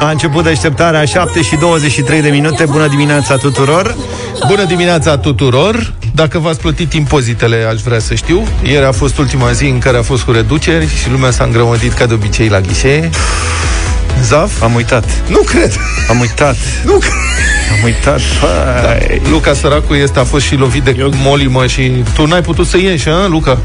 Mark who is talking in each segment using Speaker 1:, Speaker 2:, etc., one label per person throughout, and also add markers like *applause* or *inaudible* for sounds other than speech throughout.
Speaker 1: A început deșteptarea 7 și 23 de minute. Bună dimineața tuturor!
Speaker 2: Bună dimineața tuturor! Dacă v-ați plătit impozitele, aș vrea să știu. Ieri a fost ultima zi în care a fost cu reduceri și lumea s-a îngrămădit ca de obicei la ghișee. Zaf?
Speaker 1: Am uitat.
Speaker 2: Nu cred.
Speaker 1: Am uitat.
Speaker 2: Nu cred.
Speaker 1: Am uitat.
Speaker 2: Da. Luca săracu este, a fost și lovit de Eu... molimă și tu n-ai putut să ieși, a, Luca?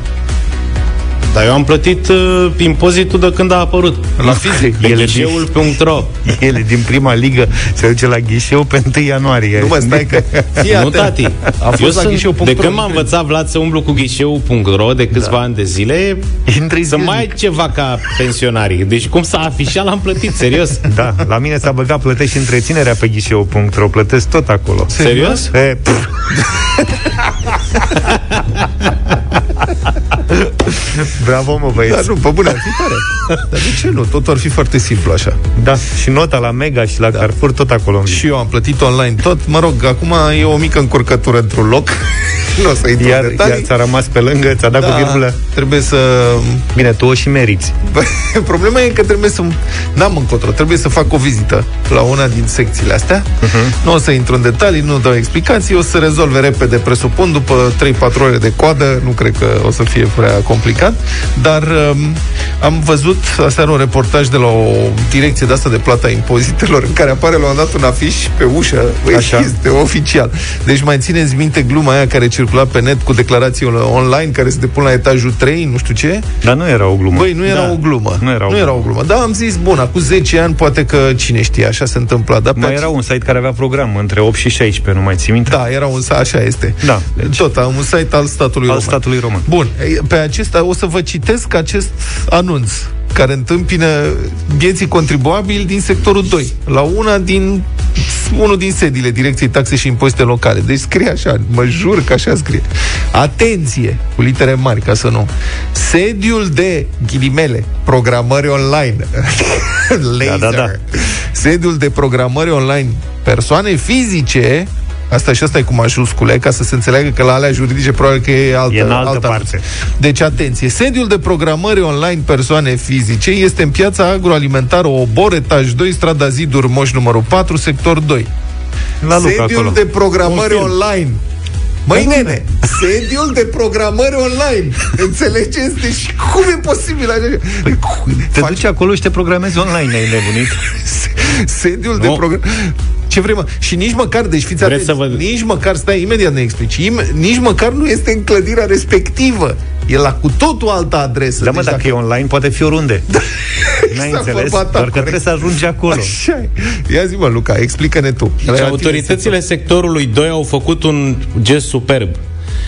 Speaker 3: Dar eu am plătit uh, impozitul de când a apărut.
Speaker 2: La fizic.
Speaker 3: Pe ghișeul.ro
Speaker 1: El *laughs* din prima ligă se duce la ghișeu pe 1 ianuarie.
Speaker 2: Nu mă, stai că...
Speaker 3: Fii nu, tati. A fost eu la ghișeu.ro. De când m-am învățat, Vlad, să umblu cu ghișeu.ro de câțiva da. ani de zile, Intri să mai ai ceva ca pensionarii. Deci cum s-a afișat, l-am plătit, serios.
Speaker 1: Da, la mine s-a băgat plătești și întreținerea pe ghișeu.ro. Plătesc tot acolo.
Speaker 3: Serios?
Speaker 1: E, *laughs* Bravo, mă, băieți.
Speaker 2: Da, nu, pe bune, ar fi tare. *laughs* Dar de ce nu? Tot ar fi foarte simplu așa.
Speaker 1: Da, și nota la Mega și la da. Carrefour, tot acolo.
Speaker 2: Și eu am plătit online tot. Mă rog, acum e o mică încurcătură într-un loc. *laughs* nu o să intru
Speaker 1: iar,
Speaker 2: în detalii.
Speaker 1: Iar ți-a rămas pe lângă, ți-a dat da, cu virgulă.
Speaker 2: Trebuie să...
Speaker 1: Bine, tu o și meriți. *laughs*
Speaker 2: Problema e că trebuie să... N-am încotro. Trebuie să fac o vizită la una din secțiile astea. Uh-huh. Nu o să intru în detalii, nu dau explicații. O să rezolve repede, presupun, după 3-4 ore de coadă. Nu cred că o să fie prea complicat. Dar um, am văzut aseară un reportaj de la o direcție de asta de plata impozitelor în care apare la un dat un afiș pe ușă. Așa. Este oficial. Deci mai țineți minte gluma aia care circula pe net cu declarații online care se depun la etajul 3, nu știu ce.
Speaker 1: Dar nu era o glumă.
Speaker 2: Băi, nu era da. o glumă.
Speaker 1: Nu era o,
Speaker 2: nu era o glumă. Da, am zis, bun, cu 10 ani poate că cine știe, așa se întâmpla. Dar
Speaker 1: mai era un site care avea program între 8 și 16, nu mai ții minte?
Speaker 2: Da, era un site, așa este.
Speaker 1: Da.
Speaker 2: Deci, Tot, un site al statului
Speaker 1: al
Speaker 2: român.
Speaker 1: statului român.
Speaker 2: Bun, pe acesta o să vă citesc acest anunț care întâmpină vieții contribuabili din sectorul 2, la una din unul din sediile Direcției Taxe și Impozite Locale. Deci scrie așa, mă jur că așa scrie. Atenție, cu litere mari, ca să nu. Sediul de ghilimele, programări online. Laser. *laughs* Da, da, da. Sediul de programări online persoane fizice Asta și asta e cu majuscule, ca să se înțeleagă că la alea juridice probabil că e altă,
Speaker 1: e în altă, altă parte.
Speaker 2: Deci, atenție, sediul de programări online persoane fizice este în piața agroalimentară Obor, etaj 2, strada Ziduri, Moș numărul 4, sector 2.
Speaker 1: La
Speaker 2: sediul
Speaker 1: acolo.
Speaker 2: de programări online Măi, nene, sediul de programări online. Înțelegeți? Deci cum e posibil așa? Păi,
Speaker 1: te Faci... duci acolo și te programezi online, ai nebunit. *laughs*
Speaker 2: Sediul no. de programări... Ce vrei, mă? Și nici măcar, deci fiți atenți, vă... nici măcar, stai, imediat ne explici, im- nici măcar nu este în clădirea respectivă. E la cu totul altă adresă.
Speaker 1: Da, mă, deci dacă, dacă e online, poate fi oriunde. Da. *laughs* N-ai exact, înțeles? Doar că trebuie să ajungi acolo.
Speaker 2: Așa Ia zi, mă, Luca, explică-ne tu.
Speaker 3: Deci autoritățile sectorului 2 au făcut un gest superb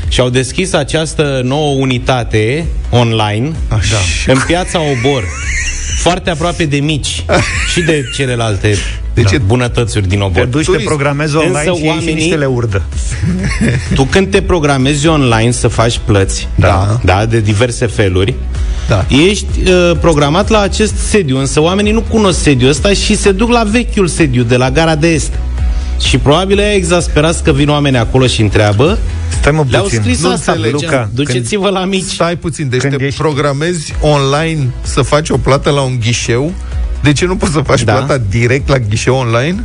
Speaker 3: și au deschis această nouă unitate online
Speaker 2: Așa.
Speaker 3: în piața Obor *laughs* foarte aproape de mici și de celelalte
Speaker 2: deci
Speaker 3: da, bunătățuri din obor.
Speaker 1: Te duci, te programezi online Însă și oamenii, niște le urdă.
Speaker 3: Tu când te programezi online să faci plăți,
Speaker 2: da,
Speaker 3: da de diverse feluri,
Speaker 2: da.
Speaker 3: ești uh, programat la acest sediu, însă oamenii nu cunosc sediul ăsta și se duc la vechiul sediu de la gara de est. Și probabil e exasperat că vin oameni acolo și întreabă
Speaker 1: Stai mă
Speaker 3: Le-au scris nu asta, Luca. Duceți-vă la mici.
Speaker 2: Stai puțin, deci când te ești... programezi online să faci o plată la un ghișeu. De ce nu poți să faci da. plata direct la ghișeu online?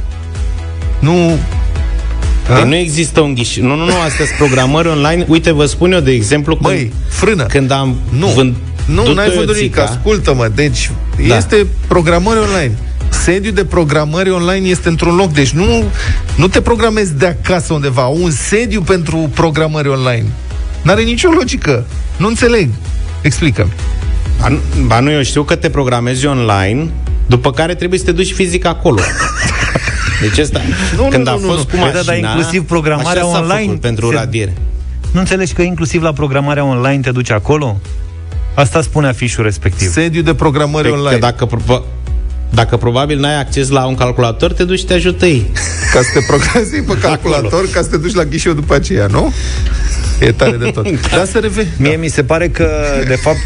Speaker 2: Nu...
Speaker 3: Păi nu există un ghișeu. Nu, nu, nu, astea sunt programări online. Uite, vă spun eu, de exemplu,
Speaker 2: când, Măi, frână.
Speaker 3: când am
Speaker 2: nu.
Speaker 3: vând,
Speaker 2: nu, n-ai vândut nimic, ascultă-mă. Deci, da. este programări online sediul de programări online este într-un loc, deci nu, nu te programezi de acasă undeva, un sediu pentru programări online. N-are nicio logică. Nu înțeleg. Explică-mi.
Speaker 3: Ba, ba nu, eu știu că te programezi online, după care trebuie să te duci fizic acolo. *laughs* Deci asta, nu, când nu, a fost nu, cu mașina,
Speaker 1: dar inclusiv programarea online
Speaker 3: pentru se... radiere.
Speaker 1: Nu înțelegi că inclusiv la programarea online te duci acolo? Asta spune afișul respectiv.
Speaker 2: Sediu de programări
Speaker 3: pe,
Speaker 2: online.
Speaker 3: Că dacă dacă probabil n-ai acces la un calculator, te duci și te ajută ei.
Speaker 2: Ca să te programezi pe calculator, Acolo. ca să te duci la ghișeu după aceea, nu? E tare de tot. *laughs*
Speaker 1: Dar să reveni. Mie da. mi se pare că, de fapt,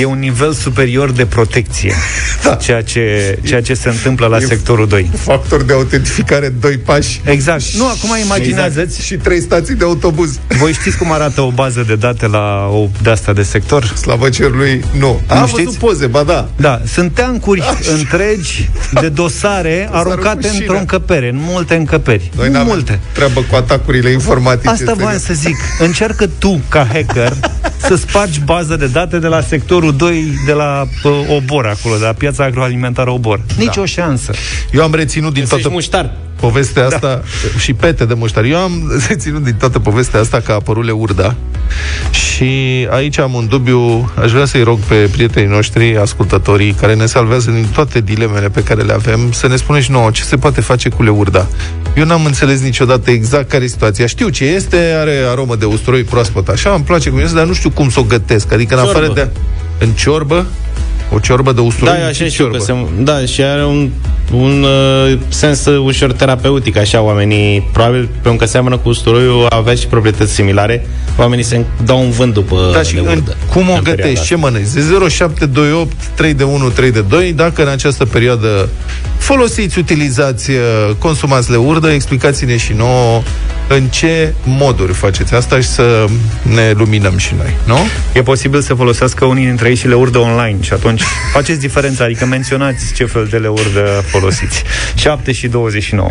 Speaker 1: e un nivel superior de protecție. Da. Ceea, ce, ceea ce se întâmplă la e sectorul 2.
Speaker 2: Factor de autentificare doi pași.
Speaker 1: Exact. Nu, acum imaginează exact.
Speaker 2: Și trei stații de autobuz.
Speaker 1: Voi știți cum arată o bază de date la o de asta de sector?
Speaker 2: Slavă cerului, nu. nu Am văzut poze, ba da.
Speaker 1: Da, sunt teancuri Așa. întregi de dosare aruncate într-o încăpere, în multe încăperi. Noi multe.
Speaker 2: treabă cu atacurile informatice.
Speaker 1: Asta voiam să zic. Încearcă tu, ca hacker, să spargi bază de date de la sectorul 2 de la uh, Obor acolo, de la piața agroalimentară Obor. Nici da. o șansă.
Speaker 2: Eu am reținut din toată... muștar povestea da. asta da. și pete de muștar. Eu am *laughs* reținut din toată povestea asta că a apărut Leurda și aici am un dubiu, aș vrea să-i rog pe prietenii noștri, ascultătorii, care ne salvează din toate dilemele pe care le avem, să ne spună și nouă ce se poate face cu Leurda. Eu n-am înțeles niciodată exact care e situația. Știu ce este, are aromă de usturoi proaspăt, așa, îmi place cum este, dar nu știu cum să o gătesc. Adică în afară de... În ciorbă? O ciorbă de usturoi?
Speaker 3: Da, așa știu că se, Da, și are un, un uh, sens ușor terapeutic, așa oamenii, probabil pentru că seamănă cu usturoiul, avea și proprietăți similare, oamenii se dau un vânt după
Speaker 2: Da, și în, cum o gătești? Ce mănânci? 0728 3 de 1 3 de 2, dacă în această perioadă folosiți, utilizați, uh, consumați leurdă, explicați-ne și nouă în ce moduri faceți asta și să ne luminăm și noi, nu?
Speaker 1: E posibil să folosească unii dintre ei și leurdă online și atunci faceți diferența, adică menționați ce fel de leurdă folosiți. *laughs* 7 și 29.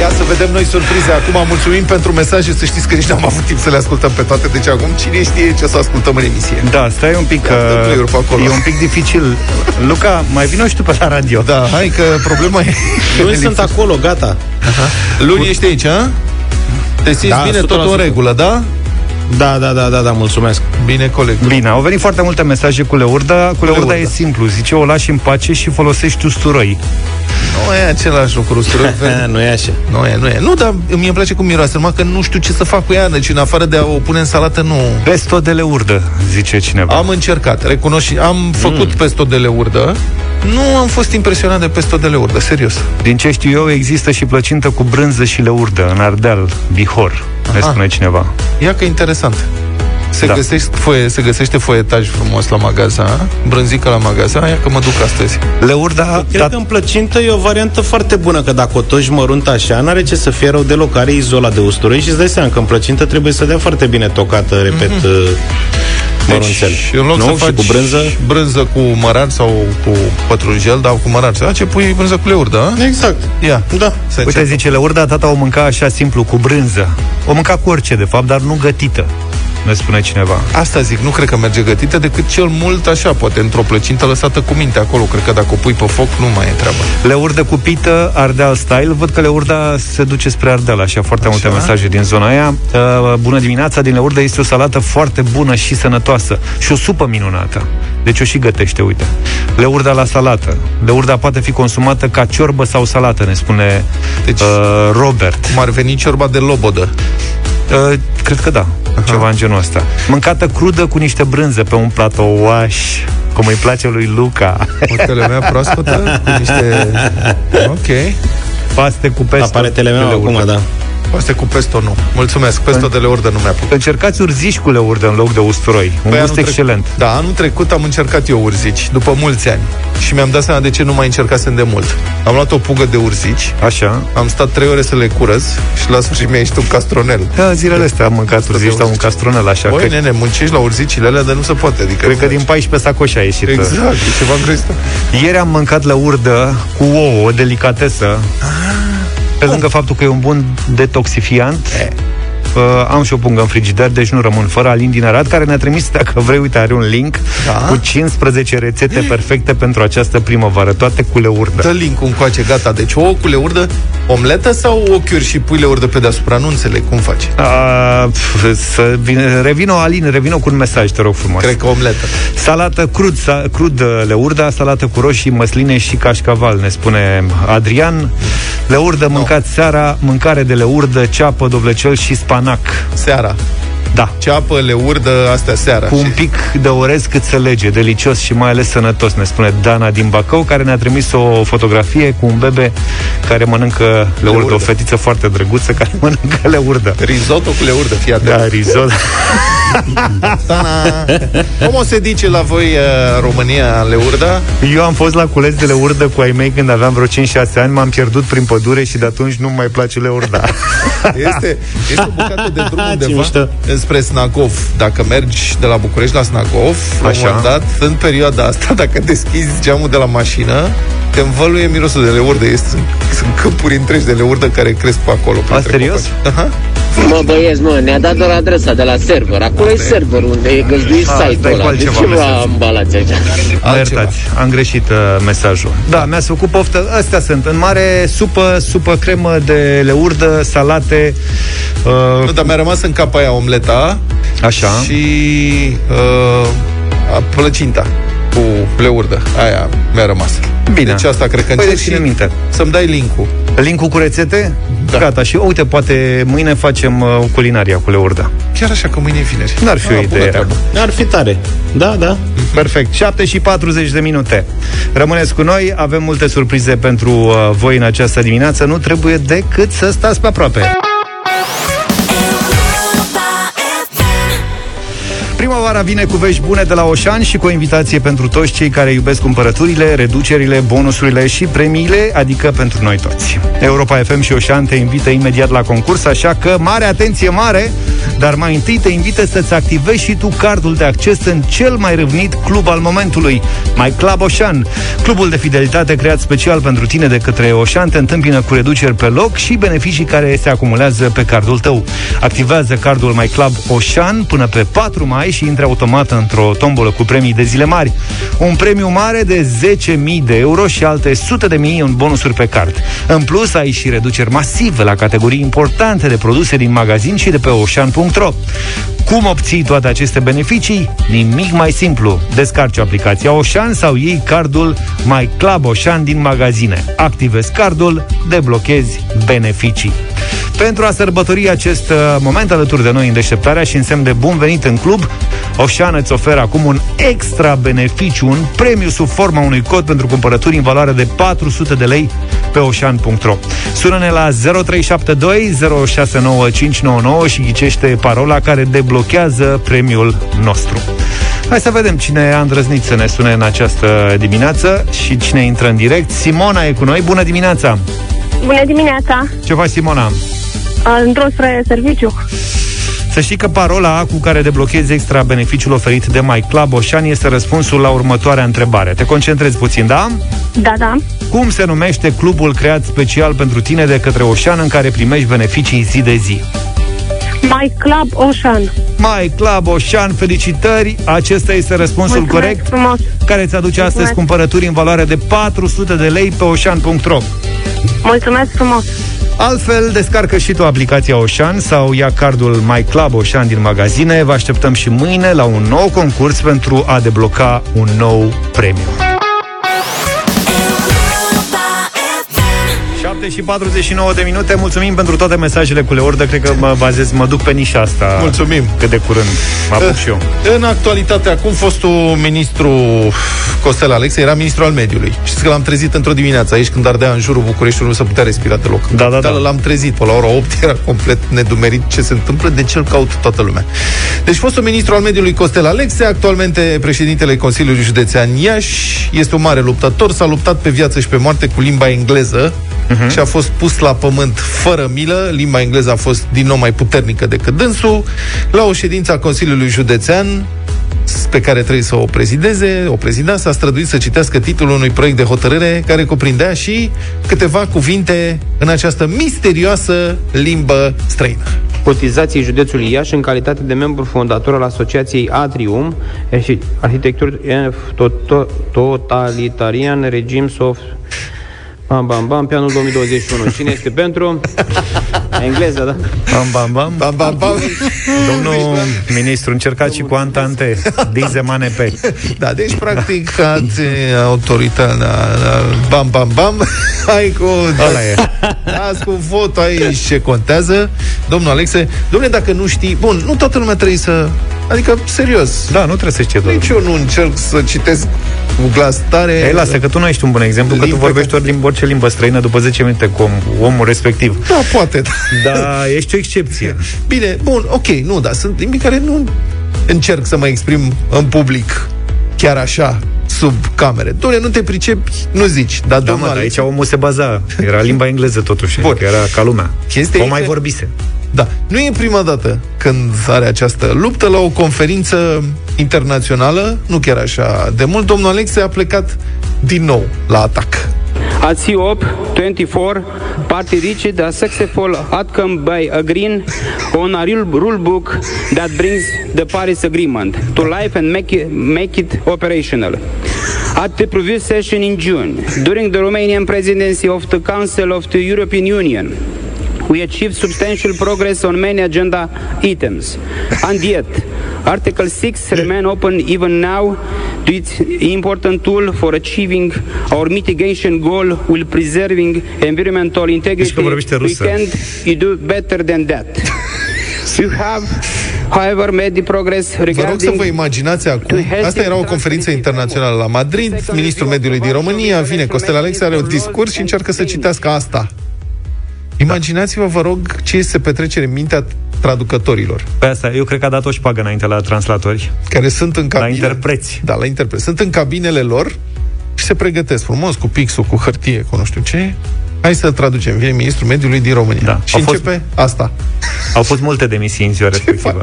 Speaker 2: Ia să vedem noi surprize. Acum mulțumim pentru mesaje. Să știți că nici n-am avut timp să le ascultăm pe toate. Deci acum cine știe ce să ascultăm în emisie.
Speaker 1: Da, stai un pic. Uh, e un pic dificil. Luca, mai vină și tu pe la radio.
Speaker 2: Da, hai că problema e...
Speaker 3: Luni sunt acolo, gata.
Speaker 2: Aha. Luni ești aici, a? Te simți da, bine, tot în regulă, da?
Speaker 3: Da, da, da, da, da, mulțumesc.
Speaker 2: Bine, coleg.
Speaker 1: Bine, au venit foarte multe mesaje cu leurda. Cu leurda, leurda. e simplu. Zice, o lași în pace și folosești usturoi.
Speaker 2: Nu e același lucru, usturoi *laughs*
Speaker 3: Nu e așa.
Speaker 2: Nu e, nu e. Nu, dar mie îmi place cum miroase, numai că nu știu ce să fac cu ea, deci în afară de a o pune în salată, nu.
Speaker 1: Pesto de leurdă, zice cineva.
Speaker 2: Am încercat, recunosc și am mm. făcut pesto de leurdă. Nu am fost impresionat de pesto de leurdă, serios.
Speaker 1: Din ce știu eu, există și plăcintă cu brânză și leurdă în Ardeal, Bihor, Aha. Ne spune cineva.
Speaker 2: Ia că interesant. Se, da. găsește foie, se găsește foietaj frumos la magazin, brânzică la magazin, aia că mă duc astăzi.
Speaker 1: Leurda...
Speaker 3: Cred dat... că în plăcintă e o variantă foarte bună, că dacă o toși mărunt așa, n-are ce să fie rău deloc, are izolat de usturoi și îți dai seama că în plăcintă trebuie să dea foarte bine tocată, repet, mm-hmm. Mărunțel.
Speaker 2: Deci, în loc nu? să faci
Speaker 3: cu brânză?
Speaker 2: brânză cu mărar sau cu pătrunjel, dar cu mărar, ce pui brânză cu leurdă,
Speaker 3: a? Exact.
Speaker 2: Ia.
Speaker 3: Da.
Speaker 1: Se Uite, zice, leurda tata o mânca așa simplu, cu brânză. O mânca cu orice, de fapt, dar nu gătită ne spune cineva.
Speaker 2: Asta zic, nu cred că merge gătită, decât cel mult așa, poate într-o plăcintă lăsată cu minte acolo. Cred că dacă o pui pe foc, nu mai e treabă.
Speaker 1: Leurdă cu pită, Ardeal style. Văd că Leurda se duce spre Ardeal, așa, foarte așa? multe mesaje din zona aia. Uh, bună dimineața, din Leurda este o salată foarte bună și sănătoasă și o supă minunată. Deci o și gătește, uite. Leurda la salată. Leurda poate fi consumată ca ciorbă sau salată, ne spune deci, uh, Robert.
Speaker 2: Cum ar veni ciorba de lobodă.
Speaker 1: Uh, cred că da, Aha. ceva în genul ăsta. Mâncată crudă cu niște brânză pe un platouaș, cum îi place lui Luca.
Speaker 2: Otele mea proaspătă cu niște... *laughs* Ok.
Speaker 1: Paste cu pesto.
Speaker 3: Aparetele meu acum, da.
Speaker 2: Paste cu pesto nu. Mulțumesc, pesto de leurdă nu mi-a plăcut.
Speaker 1: Încercați urzici cu leurdă în loc de usturoi. Un păi gust excelent.
Speaker 2: Trec... Da, anul trecut am încercat eu urzici, după mulți ani. Și mi-am dat seama de ce nu mai încercasem de mult. Am luat o pugă de urzici.
Speaker 1: Așa.
Speaker 2: Am stat trei ore să le curăț și la sfârșit mi-a ieșit un castronel.
Speaker 1: Da, zilele astea am mâncat urzici, dar un castronel așa.
Speaker 2: Băi, că... nene, muncești la urzicile alea, dar nu se poate. Adică
Speaker 1: Cred că din 14 sacoși a ieșit.
Speaker 2: Exact, e ceva îngrăsită.
Speaker 1: Ieri am mâncat la urdă cu ouă, o delicatesă. Ah pe lângă faptul că e un bun detoxifiant, e. Uh, am și o pungă în frigider, deci nu rămân fără Alin din Arad, care ne-a trimis, dacă vrei, uite, are un link da? cu 15 rețete perfecte pentru această primăvară, toate cu leurdă.
Speaker 2: Dă link cu coace, gata. Deci o cu leurdă, omletă sau ochiuri și pui leurdă pe deasupra? Nu înțeleg cum faci.
Speaker 1: A, să vine, revină Alin, revină cu un mesaj, te rog frumos.
Speaker 2: Cred că omletă.
Speaker 1: Salată crud, sa, crud leurda, salată cu roșii, măsline și cașcaval, ne spune Adrian. Leurdă no. mâncat seara, mâncare de leurdă, ceapă, dovlecel și spanac.
Speaker 2: Seara.
Speaker 1: Da.
Speaker 2: Ceapă, leurdă, astea seara.
Speaker 1: Cu un pic de orez cât să lege, delicios și mai ales sănătos, ne spune Dana din Bacău, care ne-a trimis o fotografie cu un bebe care mănâncă leurdă, leurdă. o fetiță foarte drăguță care *laughs* mănâncă leurdă.
Speaker 2: Risotto cu leurdă, fii atent.
Speaker 1: Da, risotto. *laughs*
Speaker 2: Cum o se dice la voi uh, România leurda?
Speaker 1: Eu am fost la cules de leurdă cu ai mei când aveam vreo 5-6 ani, m-am pierdut prin pădure și de atunci nu mai place leurda.
Speaker 2: este, este o bucată de drum *laughs* undeva înspre Snagov. Dacă mergi de la București la Snagov, la Așa. un moment dat, în perioada asta, *laughs* dacă deschizi geamul de la mașină, te învăluie mirosul de leurdă. Este, sunt, sunt câmpuri întregi de leurdă care cresc pe acolo.
Speaker 1: A, serios? Aha.
Speaker 4: Mă băieți, mă, ne-a dat doar adresa de la server. Acolo e server unde e găzduit site-ul ăla. De ce vă ambalați aici?
Speaker 1: Mă iertați, am greșit uh, mesajul. Da, mi-ați făcut poftă. Astea sunt. În mare, supă, supă cremă de leurdă, salate.
Speaker 2: Uh... Nu, dar mi-a rămas în cap aia omleta.
Speaker 1: Așa.
Speaker 2: Și uh, plăcinta cu leurdă. Aia mi-a rămas.
Speaker 1: Bine.
Speaker 2: Deci asta cred că
Speaker 1: păi încerc și minte.
Speaker 2: să-mi dai link-ul.
Speaker 1: Link-ul cu rețete? Da. Gata. Și uite, poate mâine facem uh, culinaria cu leurda.
Speaker 2: Chiar așa că mâine e vineri.
Speaker 1: N-ar fi ah, o idee
Speaker 3: N-ar fi tare. Da, da.
Speaker 1: Perfect. 7 și 40 de minute. Rămâneți cu noi, avem multe surprize pentru uh, voi în această dimineață. Nu trebuie decât să stați pe aproape. Primăvara vine cu vești bune de la Oșan și cu o invitație pentru toți cei care iubesc cumpărăturile, reducerile, bonusurile și premiile, adică pentru noi toți. Europa FM și Oșan te invită imediat la concurs, așa că mare atenție mare, dar mai întâi te invită să-ți activezi și tu cardul de acces în cel mai râvnit club al momentului, My Club Oșan. Clubul de fidelitate creat special pentru tine de către Oșan te întâmpină cu reduceri pe loc și beneficii care se acumulează pe cardul tău. Activează cardul My Club Oșan până pe 4 mai mai și intre automat într-o tombolă cu premii de zile mari. Un premiu mare de 10.000 de euro și alte sute de mii în bonusuri pe card. În plus, ai și reduceri masive la categorii importante de produse din magazin și de pe ocean.ro. Cum obții toate aceste beneficii? Nimic mai simplu. Descarci aplicația Oșan sau iei cardul My Club Oșan din magazine. Activezi cardul, deblochezi beneficii. Pentru a sărbători acest uh, moment alături de noi în deșteptarea și în semn de bun venit în club, Oșan îți oferă acum un extra beneficiu, un premiu sub forma unui cod pentru cumpărături în valoare de 400 de lei pe oșan.ro. Sună-ne la 0372 069599 și ghicește parola care deblochează premiul nostru. Hai să vedem cine a îndrăznit să ne sune în această dimineață și cine intră în direct. Simona e cu noi. Bună dimineața!
Speaker 5: Bună dimineața!
Speaker 1: Ce faci, Simona?
Speaker 5: Într-o spre serviciu.
Speaker 1: Să știi că parola cu care deblochezi extra beneficiul oferit de My Club Ocean este răspunsul la următoarea întrebare. Te concentrezi puțin, da?
Speaker 5: Da, da.
Speaker 1: Cum se numește clubul creat special pentru tine de către Ocean în care primești beneficii zi de zi?
Speaker 5: My Club Ocean.
Speaker 1: My Club Ocean, felicitări! Acesta este răspunsul
Speaker 5: Mulțumesc
Speaker 1: corect
Speaker 5: frumos.
Speaker 1: care ți aduce Mulțumesc. astăzi cumpărături în valoare de 400 de lei pe ocean.ro
Speaker 5: Mulțumesc frumos!
Speaker 1: Altfel, descarcă și tu aplicația Oșan sau ia cardul My Club Oșan din magazine. Vă așteptăm și mâine la un nou concurs pentru a debloca un nou premiu. 7 și 49 de minute. Mulțumim pentru toate mesajele cu leordă. Cred că mă bazez, mă duc pe nișa asta.
Speaker 2: Mulțumim.
Speaker 1: Cât de curând. Mă apuc și eu.
Speaker 2: În actualitate, acum fostul ministru Costel Alexe era ministru al mediului. Știți că l-am trezit într-o dimineață aici când ardea în jurul Bucureștiului, nu se putea respira deloc.
Speaker 1: Da, da, da.
Speaker 2: L-am trezit pe la ora 8, era complet nedumerit ce se întâmplă, de ce îl caut toată lumea. Deci fostul ministru al mediului Costel Alexe, actualmente președintele Consiliului Județean Iași, este un mare luptător, s-a luptat pe viață și pe moarte cu limba engleză, uh-huh. și a fost pus la pământ fără milă. Limba engleză a fost din nou mai puternică decât dânsul. La o ședință a Consiliului Județean, pe care trebuie să o prezideze, o prezida, s-a străduit să citească titlul unui proiect de hotărâre care cuprindea și câteva cuvinte în această misterioasă limbă străină.
Speaker 6: Cotizații județului Iași în calitate de membru fondator al Asociației Atrium, arhitectură totalitarian, regim soft Bam, bam, bam, pe anul 2021. Cine este pentru? *laughs* Engleză, da?
Speaker 1: Bam, bam, bam.
Speaker 2: Bam, bam, bam.
Speaker 1: Domnul ministru, încercați și cu Antante. Dize pe.
Speaker 2: Da, deci, practic, ați autoritatea, da, da, bam, bam, bam, hai cu...
Speaker 1: Ăla e.
Speaker 2: Da, Las cu votul aici ce contează. Domnul Alexe, domnule, dacă nu știi, bun, nu toată lumea trebuie să Adică, serios.
Speaker 1: Da, nu trebuie să știi
Speaker 2: doar. Nici eu nu încerc să citesc cu glas tare.
Speaker 1: Ei, lasă, că tu nu ești un bun exemplu, că tu vorbești ori din orice limbă străină după 10 minute cu om, omul respectiv.
Speaker 2: Da, poate.
Speaker 1: Da, ești o excepție. *laughs*
Speaker 2: Bine, bun, ok, nu, dar sunt limbi care nu încerc să mă exprim în public chiar așa, sub camere. Doamne, nu te pricepi, nu zici. Dar
Speaker 1: da, mă, aici omul se baza. Era limba engleză totuși. Bun. Era ca lumea. Chestia o mai că... vorbise.
Speaker 2: Da. Nu e prima dată când are această luptă la o conferință internațională, nu chiar așa de mult, domnul Alexe a plecat din nou la atac.
Speaker 7: At COP24, party reached a successful outcome by agreeing on a real rule book that brings the Paris Agreement to life and make it, make it operational. At the previous session in June, during the Romanian presidency of the Council of the European Union, we achieved substantial progress on many agenda items. And yet, Article 6 remain open even now to its important tool for achieving our mitigation goal while preserving environmental integrity. We can do better than that. you have However, made the progress
Speaker 2: regarding... Vă rog să vă imaginați acum, asta era o conferință internațională la Madrid, ministrul mediului din România, vine Costel Alexe, are un discurs și încearcă să citească asta. Imaginați-vă, vă rog, ce se petrece în mintea traducătorilor.
Speaker 1: Pe asta, eu cred că a dat o șpagă înainte la translatori.
Speaker 2: Care sunt în cabine.
Speaker 1: La interpreți.
Speaker 2: Da, la interpreți. Sunt în cabinele lor și se pregătesc frumos cu pixul, cu hârtie, cu nu știu ce. Hai să traducem. Vine ministrul mediului din România. Da. Și Au începe fost... asta.
Speaker 1: Au fost multe demisii în ziua respectivă.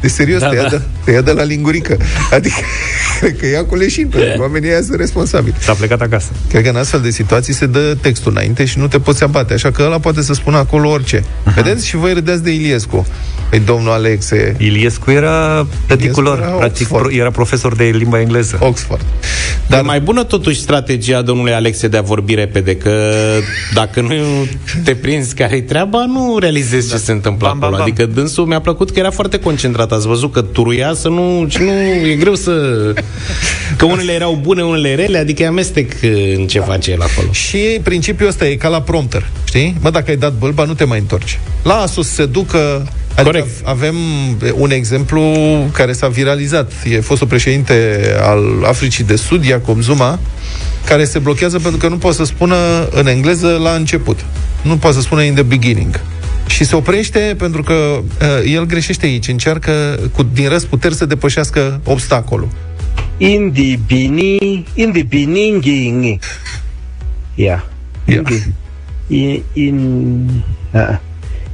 Speaker 2: De serios, da, te, ia da. De, te ia de la lingurică. Adică, *laughs* cred că ia cu leșin, pentru că oamenii ăia sunt responsabili.
Speaker 1: S-a plecat acasă.
Speaker 2: Cred că în astfel de situații se dă textul înainte și nu te poți abate. Așa că ăla poate să spună acolo orice. Uh-huh. Vedeți? Și voi râdeați de Iliescu. Păi domnul Alexe...
Speaker 1: Iliescu era tăticul lor. Era, practic, pro, era profesor de limba engleză.
Speaker 2: Oxford.
Speaker 3: Dar e mai bună totuși strategia domnului Alexe de a vorbi repede, că dacă nu te prinzi care-i treaba, nu realizezi da. ce se întâmplă bam, acolo. Bam, bam. Adică dânsul mi-a plăcut că era foarte concentrat. Ați văzut că turuia să nu... Și nu e greu să... Că unele erau bune, unele rele, adică e amestec în ce da. face el acolo.
Speaker 2: Și principiul ăsta e ca la prompter, știi? Mă, dacă ai dat bălba, nu te mai întorci. Lasă să se ducă Adică Corect. avem un exemplu care s-a viralizat. E fostul președinte al Africii de Sud, Jacob Zuma, care se blochează pentru că nu poate să spună în engleză la început. Nu poate să spună in the beginning. Și se oprește pentru că uh, el greșește aici, încearcă cu, din răsputeri să depășească obstacolul.
Speaker 8: In the beginning, in the beginning, yeah, yeah. In, the, in, in uh,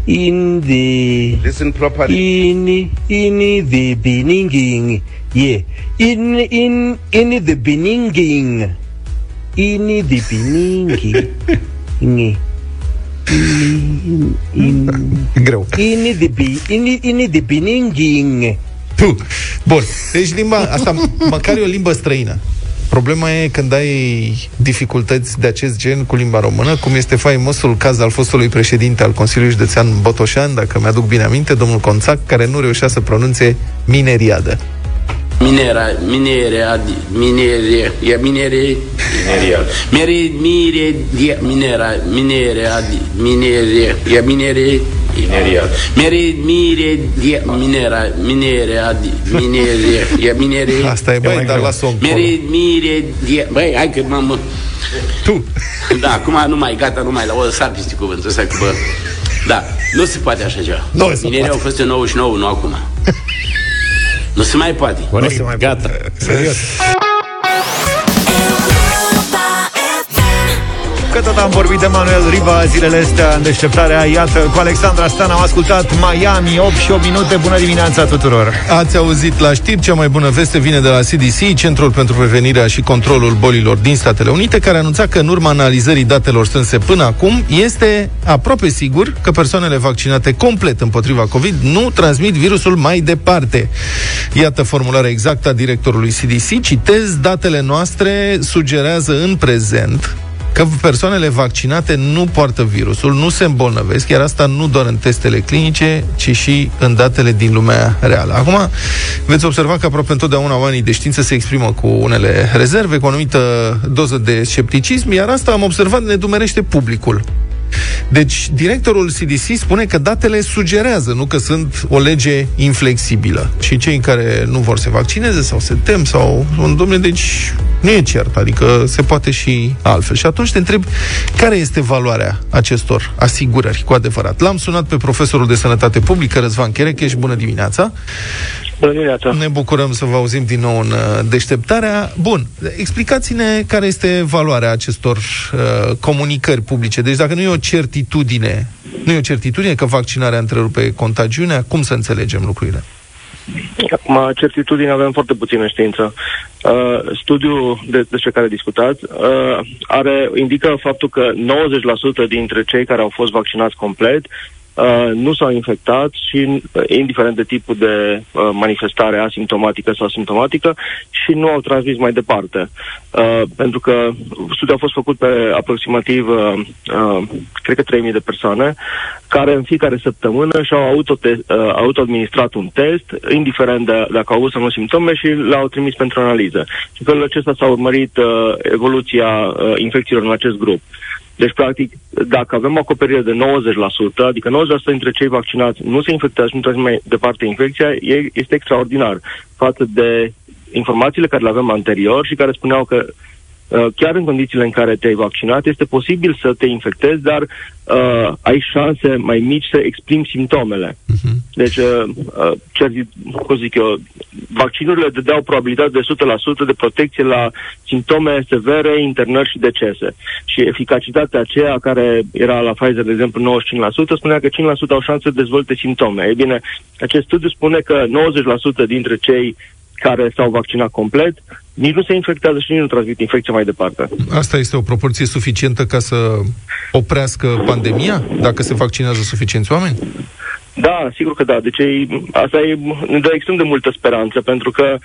Speaker 8: in the
Speaker 9: listen properly
Speaker 8: in in the beginning yeah in in in the beginning in the beginning in in
Speaker 2: greu.
Speaker 8: in the be in in the beginning
Speaker 2: tu bun. Deci limba asta măcar e o limbă străină. Problema e când ai dificultăți de acest gen cu limba română, cum este faimosul caz al fostului președinte al Consiliului Județean Botoșan, dacă mi-aduc bine aminte, domnul Conțac, care nu reușea să pronunțe mineriadă.
Speaker 10: Minera, minere, minere, e minere, mineria. Mere, mire, minera, minere, minere, e minere,
Speaker 9: Mineria.
Speaker 10: Mere, mire, die, minera, minere, adi, minere, e minere. *laughs*
Speaker 2: Asta e, băi, dar lasă-o
Speaker 10: Mere, mire, die, băi, hai că m-am...
Speaker 2: Tu.
Speaker 10: Da, acum nu mai, gata, nu mai la o sar peste cuvântul ăsta, că bă, da, nu se poate așa ceva.
Speaker 2: Nu se
Speaker 10: Minerii au fost în 99, nu acum. Nu se mai poate.
Speaker 2: Nu se mai gata. Serios. *laughs*
Speaker 1: Că tot am vorbit de Manuel Riva zilele astea în deșteptarea, iată, cu Alexandra Stan am ascultat Miami, 8 și 8 minute, bună dimineața tuturor!
Speaker 2: Ați auzit la știri, cea mai bună veste vine de la CDC, Centrul pentru Prevenirea și Controlul Bolilor din Statele Unite, care anunța că în urma analizării datelor strânse până acum, este aproape sigur că persoanele vaccinate complet împotriva COVID nu transmit virusul mai departe. Iată formularea exactă a directorului CDC, citez, datele noastre sugerează în prezent că persoanele vaccinate nu poartă virusul, nu se îmbolnăvesc, iar asta nu doar în testele clinice, ci și în datele din lumea reală. Acum, veți observa că aproape întotdeauna oamenii de știință se exprimă cu unele rezerve, cu o anumită doză de scepticism, iar asta am observat ne dumerește publicul. Deci, directorul CDC spune că datele sugerează, nu că sunt o lege inflexibilă. Și cei care nu vor să se vaccineze sau se tem sau... Domnule, deci nu e cert, adică se poate și altfel. Și atunci te întreb care este valoarea acestor asigurări cu adevărat. L-am sunat pe profesorul de sănătate publică, Răzvan Cherecheș, bună dimineața!
Speaker 11: Bună dimineața!
Speaker 2: Ne bucurăm să vă auzim din nou în uh, deșteptarea. Bun, explicați-ne care este valoarea acestor uh, comunicări publice. Deci dacă nu e o certitudine, nu e o certitudine că vaccinarea întrerupe contagiunea, cum să înțelegem lucrurile?
Speaker 11: Acum, certitudine avem foarte puțină știință. Uh, studiul de, despre care discutați uh, are, indică faptul că 90% dintre cei care au fost vaccinați complet Uh, nu s-au infectat și, uh, indiferent de tipul de uh, manifestare asimptomatică sau simptomatică, și nu au transmis mai departe. Uh, pentru că studiul a fost făcut pe aproximativ, uh, uh, cred că 3.000 de persoane, care în fiecare săptămână și-au auto-te- uh, auto-administrat un test, indiferent de dacă au avut sau nu simptome, și l-au trimis pentru analiză. Și în felul acesta s-a urmărit uh, evoluția uh, infecțiilor în acest grup. Deci, practic, dacă avem o acoperire de 90%, adică 90% dintre cei vaccinați nu se infectează și nu transmit mai departe infecția, este extraordinar. Față de informațiile care le avem anterior și care spuneau că Uh, chiar în condițiile în care te-ai vaccinat, este posibil să te infectezi, dar uh, ai șanse mai mici să exprimi simptomele. Uh-huh. Deci, uh, uh, ce cum zic eu, vaccinurile dădeau probabilitate de 100% de protecție la simptome severe, internări și decese. Și eficacitatea aceea care era la Pfizer, de exemplu, 95%, spunea că 5% au șanse să dezvolte simptome. Ei bine, acest studiu spune că 90% dintre cei care s-au vaccinat complet, nici nu se infectează și nici nu transmit infecția mai departe.
Speaker 2: Asta este o proporție suficientă ca să oprească pandemia, dacă se vaccinează suficienți oameni?
Speaker 11: Da, sigur că da. Deci asta e, ne dă extrem de multă speranță, pentru că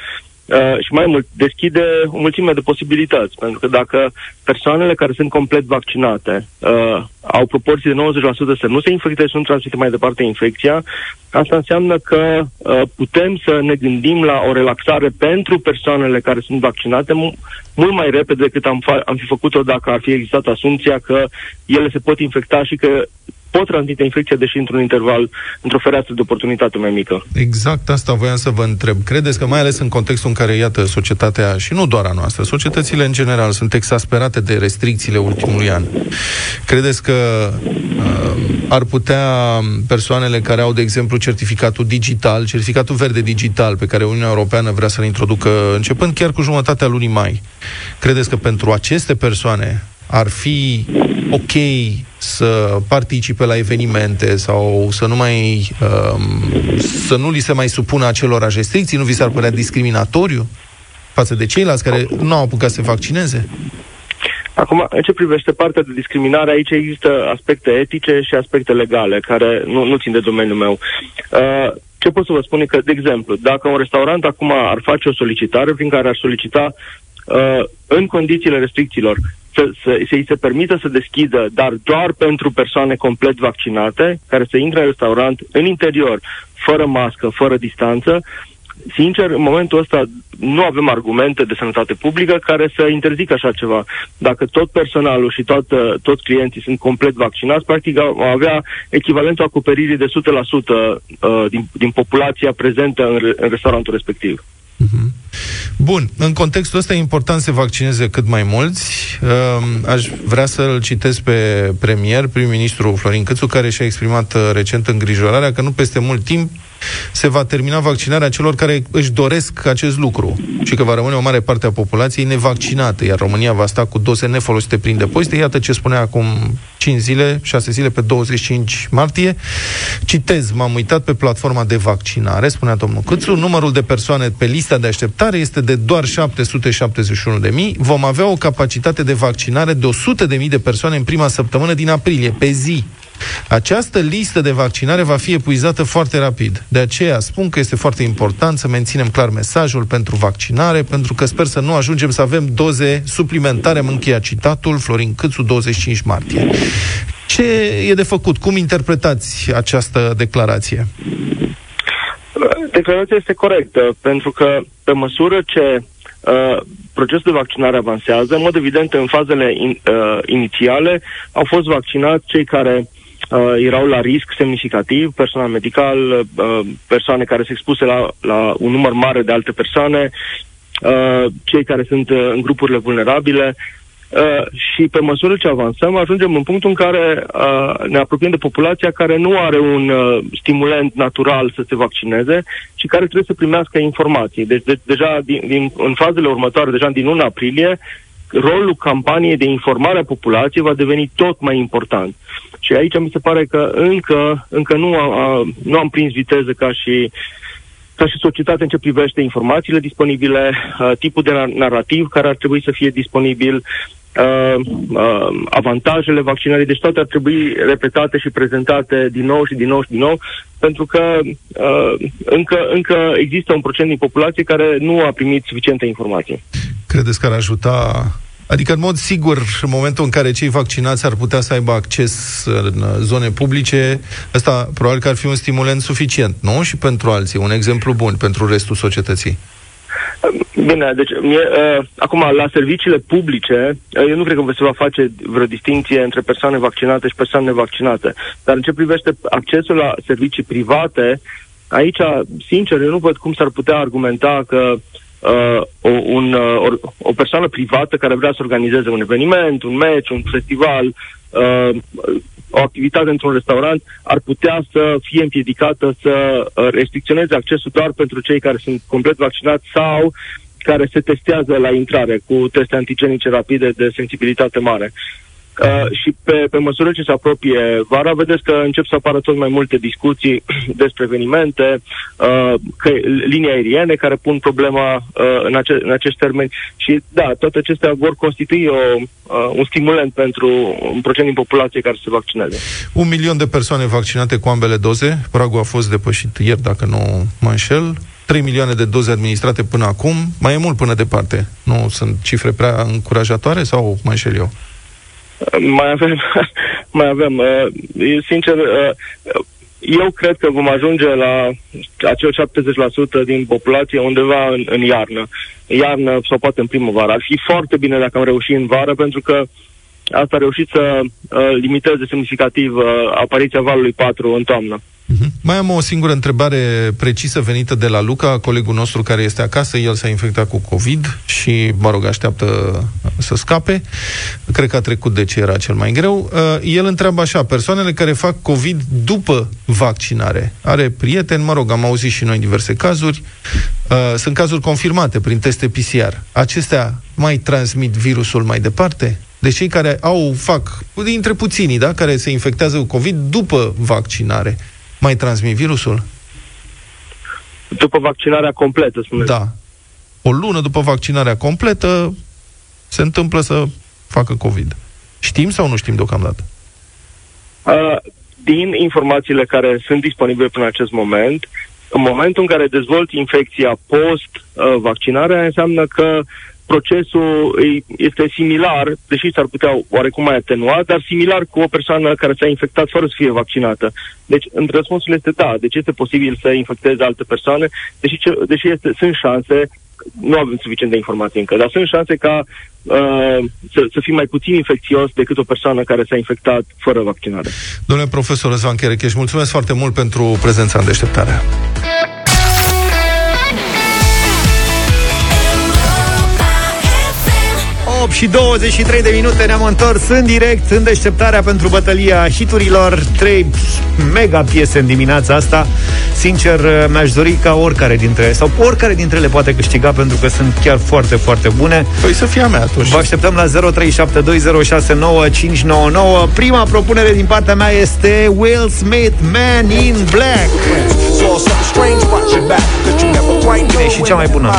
Speaker 11: Uh, și mai mult, deschide o mulțime de posibilități. Pentru că dacă persoanele care sunt complet vaccinate uh, au proporții de 90% să nu se infecteze, să nu transmite mai departe infecția, asta înseamnă că uh, putem să ne gândim la o relaxare pentru persoanele care sunt vaccinate m- mult mai repede decât am, fa- am fi făcut-o dacă ar fi existat asumția că ele se pot infecta și că pot transmite infecția, deși într-un interval, într-o fereastră de oportunitate mai mică.
Speaker 2: Exact asta voiam să vă întreb. Credeți că mai ales în contextul în care, iată, societatea, și nu doar a noastră, societățile în general sunt exasperate de restricțiile ultimului an. Credeți că uh, ar putea persoanele care au, de exemplu, certificatul digital, certificatul verde digital pe care Uniunea Europeană vrea să-l introducă începând chiar cu jumătatea lunii mai, credeți că pentru aceste persoane ar fi ok să participe la evenimente sau să nu mai um, să nu li se mai supună acelor restricții, nu vi s-ar părea discriminatoriu față de ceilalți care nu au apucat să se vaccineze?
Speaker 11: Acum, în ce privește partea de discriminare, aici există aspecte etice și aspecte legale, care nu, nu țin de domeniul meu. Uh, ce pot să vă spun e că, de exemplu, dacă un restaurant acum ar face o solicitare prin care ar solicita uh, în condițiile restricțiilor să, să, să îi se permită să deschidă, dar doar pentru persoane complet vaccinate, care să intre în restaurant în interior, fără mască, fără distanță, sincer, în momentul ăsta nu avem argumente de sănătate publică care să interzică așa ceva. Dacă tot personalul și tot, toți clienții sunt complet vaccinați, practic au avea echivalentul acoperirii de 100% uh, din, din populația prezentă în, în restaurantul respectiv.
Speaker 2: Uh-huh. Bun, în contextul ăsta e important să vaccineze cât mai mulți. Ehm, aș vrea să-l citesc pe premier, prim-ministru Florin Câțu, care și-a exprimat uh, recent îngrijorarea că nu peste mult timp se va termina vaccinarea celor care își doresc acest lucru și că va rămâne o mare parte a populației nevaccinată, iar România va sta cu doze nefolosite prin depozite. Iată ce spunea acum 5 zile, 6 zile, pe 25 martie. Citez, m-am uitat pe platforma de vaccinare, spunea domnul Câțu, numărul de persoane pe lista de așteptare este de doar 771 de mii. Vom avea o capacitate de vaccinare de 100 de mii de persoane în prima săptămână din aprilie, pe zi. Această listă de vaccinare va fi epuizată foarte rapid. De aceea spun că este foarte important să menținem clar mesajul pentru vaccinare, pentru că sper să nu ajungem să avem doze suplimentare. Am încheiat citatul Florin Câțu, 25 martie. Ce e de făcut? Cum interpretați această declarație?
Speaker 11: Declarația este corectă, pentru că pe măsură ce uh, procesul de vaccinare avansează, în mod evident, în fazele in, uh, inițiale au fost vaccinați cei care uh, erau la risc semnificativ, personal medical, uh, persoane care se expuse la, la un număr mare de alte persoane, uh, cei care sunt uh, în grupurile vulnerabile. Uh, și pe măsură ce avansăm, ajungem în punctul în care uh, ne apropiem de populația care nu are un uh, stimulent natural să se vaccineze și care trebuie să primească informații. Deci, de, deja din, din, în fazele următoare, deja din 1 aprilie, rolul campaniei de informare a populației va deveni tot mai important. Și aici mi se pare că încă, încă nu, a, nu am prins viteză ca și ca și societate în ce privește informațiile disponibile, uh, tipul de narrativ care ar trebui să fie disponibil, uh, uh, avantajele vaccinării, deci toate ar trebui repetate și prezentate din nou și din nou și din nou, pentru că uh, încă, încă există un procent din populație care nu a primit suficiente informații.
Speaker 2: Credeți că ar ajuta Adică, în mod sigur, în momentul în care cei vaccinați ar putea să aibă acces în zone publice, ăsta probabil că ar fi un stimulant suficient, nu? Și pentru alții, un exemplu bun pentru restul societății.
Speaker 11: Bine, deci mie, uh, acum la serviciile publice, uh, eu nu cred că se va face vreo distinție între persoane vaccinate și persoane nevaccinate. Dar în ce privește accesul la servicii private, aici, sincer, eu nu văd cum s-ar putea argumenta că uh, o, un, uh, o, o persoană privată care vrea să organizeze un eveniment, un match, un festival, uh, o activitate într-un restaurant, ar putea să fie împiedicată să uh, restricționeze accesul doar pentru cei care sunt complet vaccinați sau care se testează la intrare cu teste antigenice rapide de sensibilitate mare. Uh, și pe, pe măsură ce se apropie vara, vedeți că încep să apară tot mai multe discuții *clears throat* despre evenimente, uh, că, linii aeriene care pun problema uh, în, ace- în acești termeni și da, toate acestea vor constitui o, uh, un stimulant pentru un procent din populație care se vaccinează.
Speaker 2: Un milion de persoane vaccinate cu ambele doze, pragul a fost depășit ieri, dacă nu mă înșel, 3 milioane de doze administrate până acum, mai e mult până departe. Nu sunt cifre prea încurajatoare sau mă înșel eu?
Speaker 11: Mai avem, *laughs* mai avem. Uh, sincer, uh, eu cred că vom ajunge la acel 70% din populație undeva în, în iarnă. Iarnă sau poate în primăvară. Ar fi foarte bine dacă am reușit în vară, pentru că asta a reușit să uh, limiteze semnificativ uh, apariția valului 4 în toamnă.
Speaker 2: Uh-huh. Mai am o singură întrebare precisă venită de la Luca, colegul nostru care este acasă. El s-a infectat cu COVID și, mă rog, așteaptă să scape. Cred că a trecut de ce era cel mai greu. Uh, el întreabă așa, persoanele care fac COVID după vaccinare. Are prieteni, mă rog, am auzit și noi diverse cazuri. Uh, sunt cazuri confirmate prin teste PCR. Acestea mai transmit virusul mai departe? Deci cei care au, fac, dintre puținii, da, care se infectează cu COVID după vaccinare, mai transmit virusul?
Speaker 11: După vaccinarea completă, spuneți.
Speaker 2: Da. O lună după vaccinarea completă se întâmplă să facă COVID. Știm sau nu știm deocamdată?
Speaker 11: Uh, din informațiile care sunt disponibile până în acest moment, în momentul în care dezvolți infecția post-vaccinare, înseamnă că procesul este similar, deși s-ar putea oarecum mai atenuat, dar similar cu o persoană care s-a infectat fără să fie vaccinată. Deci, răspunsul este da, deci este posibil să infecteze alte persoane, deși, ce, deși este, sunt șanse, nu avem suficient de informații încă, dar sunt șanse ca uh, să, să fii mai puțin infecțios decât o persoană care s-a infectat fără vaccinare.
Speaker 2: Domnule profesor Răzvan Cherecheș, mulțumesc foarte mult pentru prezența în deșteptarea.
Speaker 1: 8 și 23 de minute ne-am întors în direct în deșteptarea pentru bătălia hiturilor. Trei mega piese în dimineața asta. Sincer, mi-aș dori ca oricare dintre sau oricare dintre ele poate câștiga pentru că sunt chiar foarte, foarte bune.
Speaker 2: Păi să fie a mea atunci.
Speaker 1: Vă așteptăm la 0372069599. Prima propunere din partea mea este Will Smith, Man in Black. E și cea mai bună.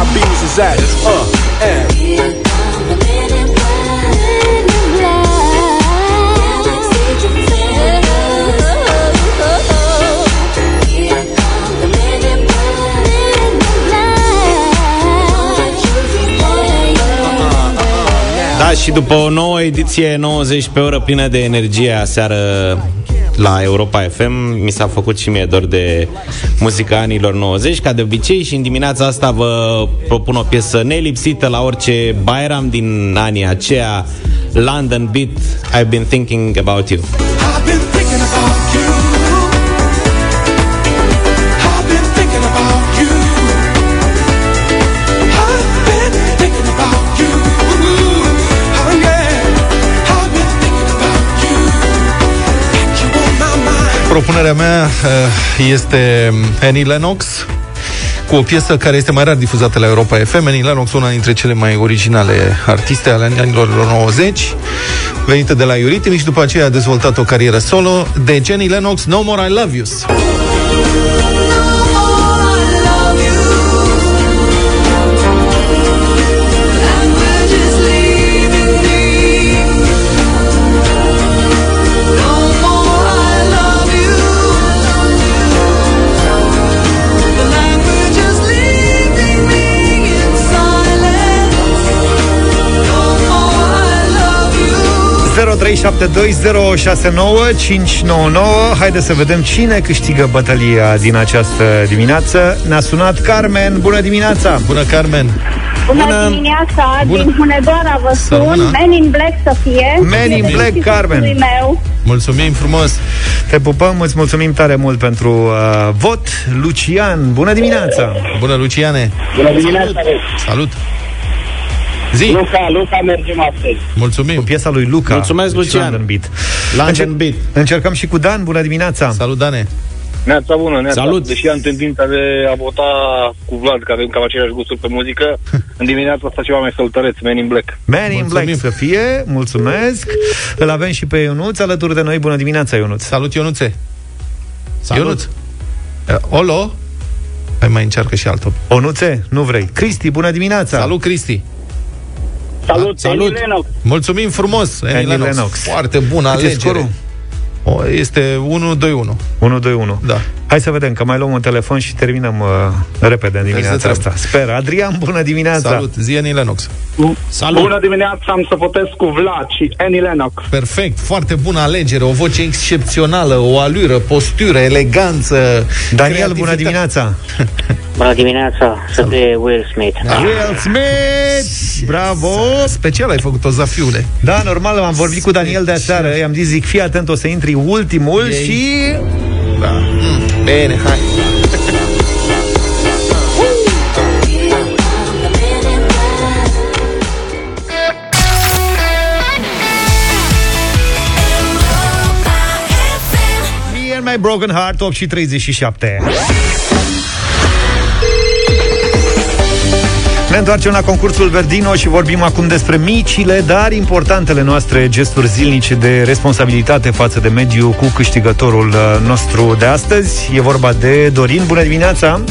Speaker 3: Da, și după o nouă ediție 90 pe oră plină de energie aseară la Europa FM Mi s-a făcut și mie dor de muzica anilor 90 Ca de obicei și în dimineața asta vă propun o piesă nelipsită la orice Bayram din anii aceia London Beat I've been thinking about you. I've been thinking about
Speaker 2: Propunerea mea uh, este Annie Lennox cu o piesă care este mai rar difuzată la Europa FM. Annie Lennox, una dintre cele mai originale artiste ale anilor 90, venită de la Eurythmics și după aceea a dezvoltat o carieră solo de Jenny Lennox, No More I Love You.
Speaker 1: Haideți să vedem cine câștigă bătălia din această dimineață. Ne-a sunat Carmen. Bună dimineața!
Speaker 2: Bună, Carmen!
Speaker 12: Bună, Bună dimineața, Bună. din Hunedoara vă sun, Men in Black să fie.
Speaker 1: Men in Black, Carmen.
Speaker 12: Meu.
Speaker 2: Mulțumim frumos!
Speaker 1: Te pupăm, îți mulțumim tare mult pentru uh, vot. Lucian, bună dimineața!
Speaker 2: Bună, Luciane!
Speaker 13: Bună dimineața!
Speaker 2: Salut! Zi.
Speaker 13: Luca, Luca mergem astăzi.
Speaker 2: Mulțumim.
Speaker 1: Cu piesa lui Luca.
Speaker 3: Mulțumesc, Lucian.
Speaker 1: London Beat.
Speaker 3: London Beat.
Speaker 1: Încercăm și cu Dan. Bună dimineața.
Speaker 2: Salut, Dane.
Speaker 8: Neața bună, neața.
Speaker 3: Salut.
Speaker 8: Deși am tendința de a vota cu Vlad, că avem cam aceleași gusturi pe muzică, *laughs* în dimineața asta ceva mai săltăreț, Man in Black.
Speaker 1: Man in Black să fie, mulțumesc. Îl avem și pe Ionuț alături de noi. Bună dimineața, Ionuț.
Speaker 2: Salut, Ionuțe.
Speaker 3: Salut.
Speaker 2: Ionuț. Uh, Olo. Hai mai încearcă și altul.
Speaker 1: Onuțe, nu vrei. Cristi, bună dimineața.
Speaker 2: Salut, Cristi.
Speaker 13: Salut,
Speaker 2: Salut.
Speaker 13: Annie Lennox.
Speaker 2: Mulțumim frumos, Annie
Speaker 1: Annie
Speaker 2: Lennox.
Speaker 1: Lennox.
Speaker 2: Foarte bună
Speaker 1: Cât e
Speaker 2: alegere.
Speaker 1: scorul?
Speaker 2: O, este 1-2-1.
Speaker 1: 1, 2, 1.
Speaker 2: Da.
Speaker 1: Hai să vedem, că mai luăm un telefon și terminăm uh, repede în dimineața
Speaker 2: să
Speaker 1: asta. Sper. Adrian, bună dimineața.
Speaker 2: Salut, zi Annie Lennox.
Speaker 3: Salut.
Speaker 13: Bună dimineața, am să votez cu Vlad și Annie Lennox.
Speaker 2: Perfect, foarte bună alegere, o voce excepțională, o alură, postură, eleganță.
Speaker 1: Daniel,
Speaker 2: creativitate.
Speaker 1: bună dimineața.
Speaker 14: Bună dimineața, să fie Will Smith.
Speaker 1: Will Smith! Bravo!
Speaker 2: Special ai făcut-o, Zafiule.
Speaker 1: Da, normal, am vorbit cu Daniel de aseară, i-am zis, zic, fii atent, o să intri ultimul
Speaker 2: Ei.
Speaker 1: și...
Speaker 2: Da. Mm, bine, hai.
Speaker 1: Me and my broken heart, 8 și 37. Ne întoarcem la concursul Verdino și vorbim acum despre micile, dar importantele noastre gesturi zilnice de responsabilitate față de mediu cu câștigătorul uh, nostru de astăzi. E vorba de Dorin. Bună dimineața!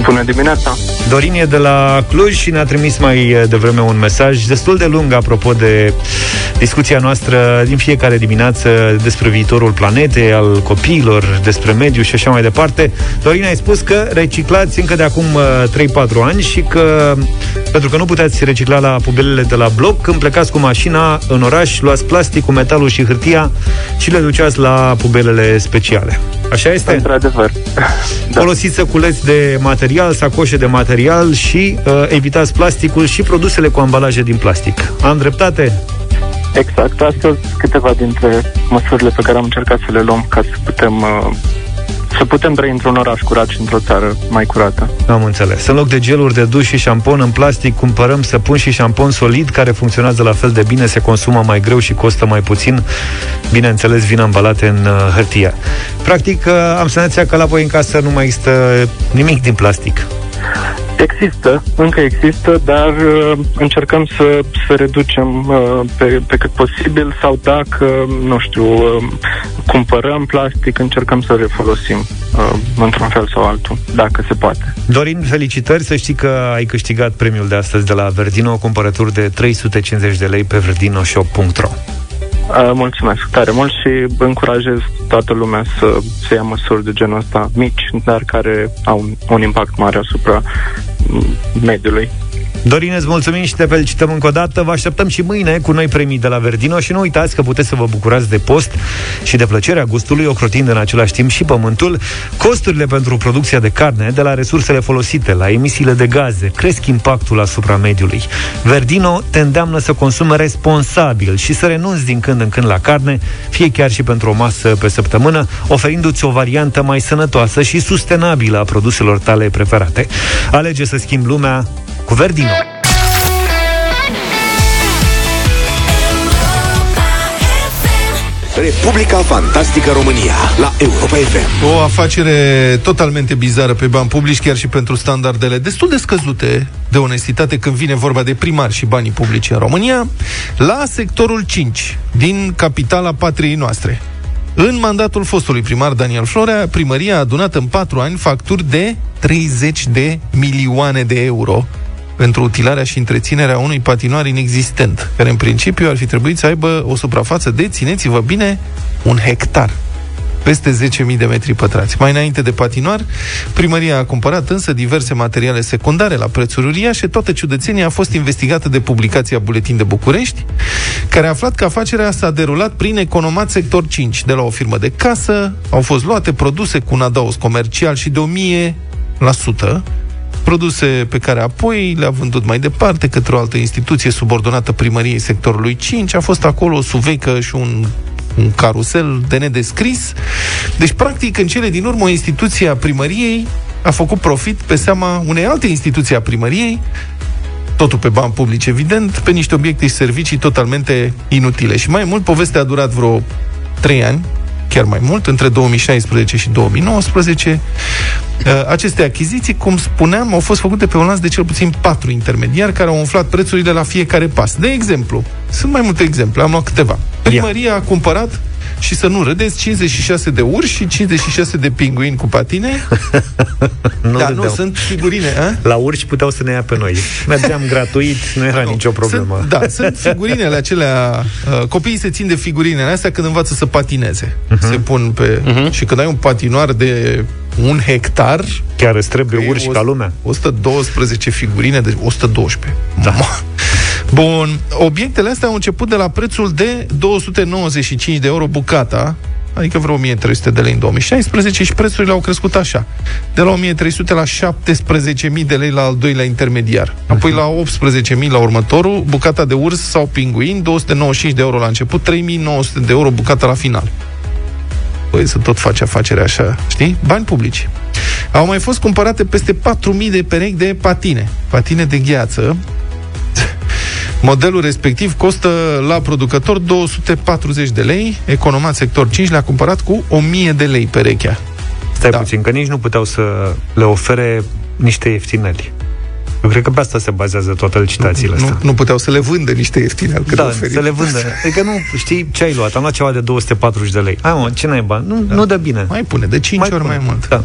Speaker 8: Bună dimineața!
Speaker 1: Dorin e de la Cluj și ne-a trimis mai uh, devreme un mesaj destul de lung apropo de discuția noastră din fiecare dimineață despre viitorul planetei, al copiilor, despre mediu și așa mai departe. Dorin, ai spus că reciclați încă de acum uh, 3-4 ani și că pentru că nu puteți recicla la pubelele de la bloc, când plecați cu mașina în oraș, luați plasticul, metalul și hârtia și le duceați la pubelele speciale. Așa este?
Speaker 8: Într-adevăr.
Speaker 1: Da. *laughs* Folosiți săculeți de material, sacoșe de material și uh, evitați plasticul și produsele cu ambalaje din plastic. Am dreptate?
Speaker 8: Exact. Astăzi câteva dintre măsurile pe care am încercat să le luăm ca să putem uh, să putem trăi într-un oraș curat și într-o țară mai curată.
Speaker 1: Am înțeles. În loc de geluri de duș și șampon în plastic, cumpărăm săpun și șampon solid care funcționează la fel de bine, se consumă mai greu și costă mai puțin. Bineînțeles, vin ambalate în uh, hârtie. Practic, uh, am senzația că la voi în casă nu mai există nimic din plastic.
Speaker 8: Există, încă există, dar uh, încercăm să, să reducem uh, pe, pe cât posibil sau dacă, nu știu, uh, cumpărăm plastic, încercăm să refolosim uh, într-un fel sau altul, dacă se poate.
Speaker 1: Dorin, felicitări, să știi că ai câștigat premiul de astăzi de la Verdino, cumpărături de 350 de lei pe verdinoshop.ro
Speaker 8: Uh, mulțumesc tare mult și încurajez toată lumea să, să ia măsuri de genul ăsta mici, dar care au un, un impact mare asupra mm, mediului.
Speaker 1: Dorin, îți mulțumim și te felicităm încă o dată. Vă așteptăm și mâine cu noi premii de la Verdino și nu uitați că puteți să vă bucurați de post și de plăcerea gustului, ocrotind în același timp și pământul. Costurile pentru producția de carne, de la resursele folosite, la emisiile de gaze, cresc impactul asupra mediului. Verdino te îndeamnă să consume responsabil și să renunți din când în când la carne, fie chiar și pentru o masă pe săptămână, oferindu-ți o variantă mai sănătoasă și sustenabilă a produselor tale preferate. Alege să schimbi lumea cu Verdino.
Speaker 15: Republica Fantastică România la Europa FM.
Speaker 2: O afacere totalmente bizară pe bani publici, chiar și pentru standardele destul de scăzute de onestitate când vine vorba de primari și banii publici în România, la sectorul 5 din capitala patriei noastre. În mandatul fostului primar Daniel Florea, primăria a adunat în patru ani facturi de 30 de milioane de euro pentru utilarea și întreținerea unui patinoar inexistent, care în principiu ar fi trebuit să aibă o suprafață de, țineți-vă bine, un hectar peste 10.000 de metri pătrați. Mai înainte de patinoar, primăria a cumpărat însă diverse materiale secundare la prețuri uriașe. Toată ciudățenia a fost investigată de publicația Buletin de București, care a aflat că afacerea s-a derulat prin Economat Sector 5. De la o firmă de casă au fost luate produse cu un adaos comercial și de 1000% produse pe care apoi le-a vândut mai departe către o altă instituție subordonată primăriei sectorului 5. A fost acolo o suveică și un un carusel de nedescris. Deci, practic, în cele din urmă, o instituție a primăriei a făcut profit pe seama unei alte instituții a primăriei, totul pe bani publici, evident, pe niște obiecte și servicii totalmente inutile. Și mai mult, povestea a durat vreo 3 ani, chiar mai mult, între 2016 și 2019. Uh, aceste achiziții, cum spuneam, au fost făcute pe un lanț de cel puțin patru intermediari care au umflat prețurile la fiecare pas. De exemplu, sunt mai multe exemple, am luat câteva. Primăria a cumpărat și să nu râdeți, 56 de urși și 56 de pinguini cu patine. *laughs*
Speaker 1: nu
Speaker 2: Dar nu, sunt figurine. A?
Speaker 1: La urși puteau să ne ia pe noi. Mergeam gratuit, nu era nu, nicio problemă.
Speaker 2: Sunt, da, *laughs* sunt figurinele acelea. Uh, copiii se țin de figurinele astea când învață să patineze. Uh-huh. Se pun pe... Uh-huh. Și când ai un patinoar de un hectar...
Speaker 1: Chiar îți trebuie urși ca lumea.
Speaker 2: 112 figurine, de 112.
Speaker 1: Da.
Speaker 2: Bun, obiectele astea au început de la prețul de 295 de euro bucata, adică vreo 1300 de lei în 2016 și prețurile au crescut așa. De la 1300 la 17.000 de lei la al doilea intermediar. Apoi la 18.000 la următorul, bucata de urs sau pinguin, 295 de euro la început, 3.900 de euro bucata la final. Păi să tot face afacere așa, știi? Bani publici. Au mai fost cumpărate peste 4.000 de perechi de patine. Patine de gheață, Modelul respectiv costă la producător 240 de lei, economat sector 5 le-a cumpărat cu 1000 de lei perechea.
Speaker 1: Stai da. puțin, că nici nu puteau să le ofere niște ieftineli. Eu cred că pe asta se bazează toate licitațiile
Speaker 2: nu,
Speaker 1: astea.
Speaker 2: Nu, nu puteau să le vândă niște ieftine
Speaker 1: Da, să le vândă. Adică nu, știi, ce ai luat? Am luat ceva de 240 de lei. Hai mă, ce n-ai bani? Nu, da. nu dă bine.
Speaker 2: Mai pune, de 5
Speaker 1: mai
Speaker 2: ori
Speaker 1: pune.
Speaker 2: mai mult.
Speaker 1: Da.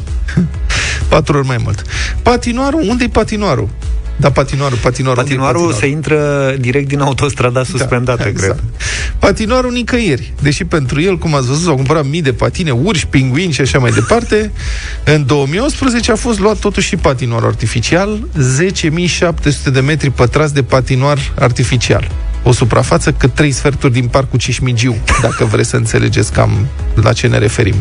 Speaker 1: *laughs*
Speaker 2: 4 ori mai mult. Patinoarul, unde-i patinoarul? Da, patinoarul, patinoarul.
Speaker 1: Patinoarul
Speaker 2: patinoarul?
Speaker 1: se intră direct din autostrada suspendată, da, exact. cred.
Speaker 2: Patinoarul nicăieri. Deși pentru el, cum ați văzut, s-au cumpărat mii de patine, urși, pinguini și așa mai departe. În 2018 a fost luat totuși și patinoar artificial, 10.700 de metri pătrați de patinoar artificial. O suprafață cât trei sferturi din parcul Cismigiu, dacă vreți să înțelegeți cam la ce ne referim.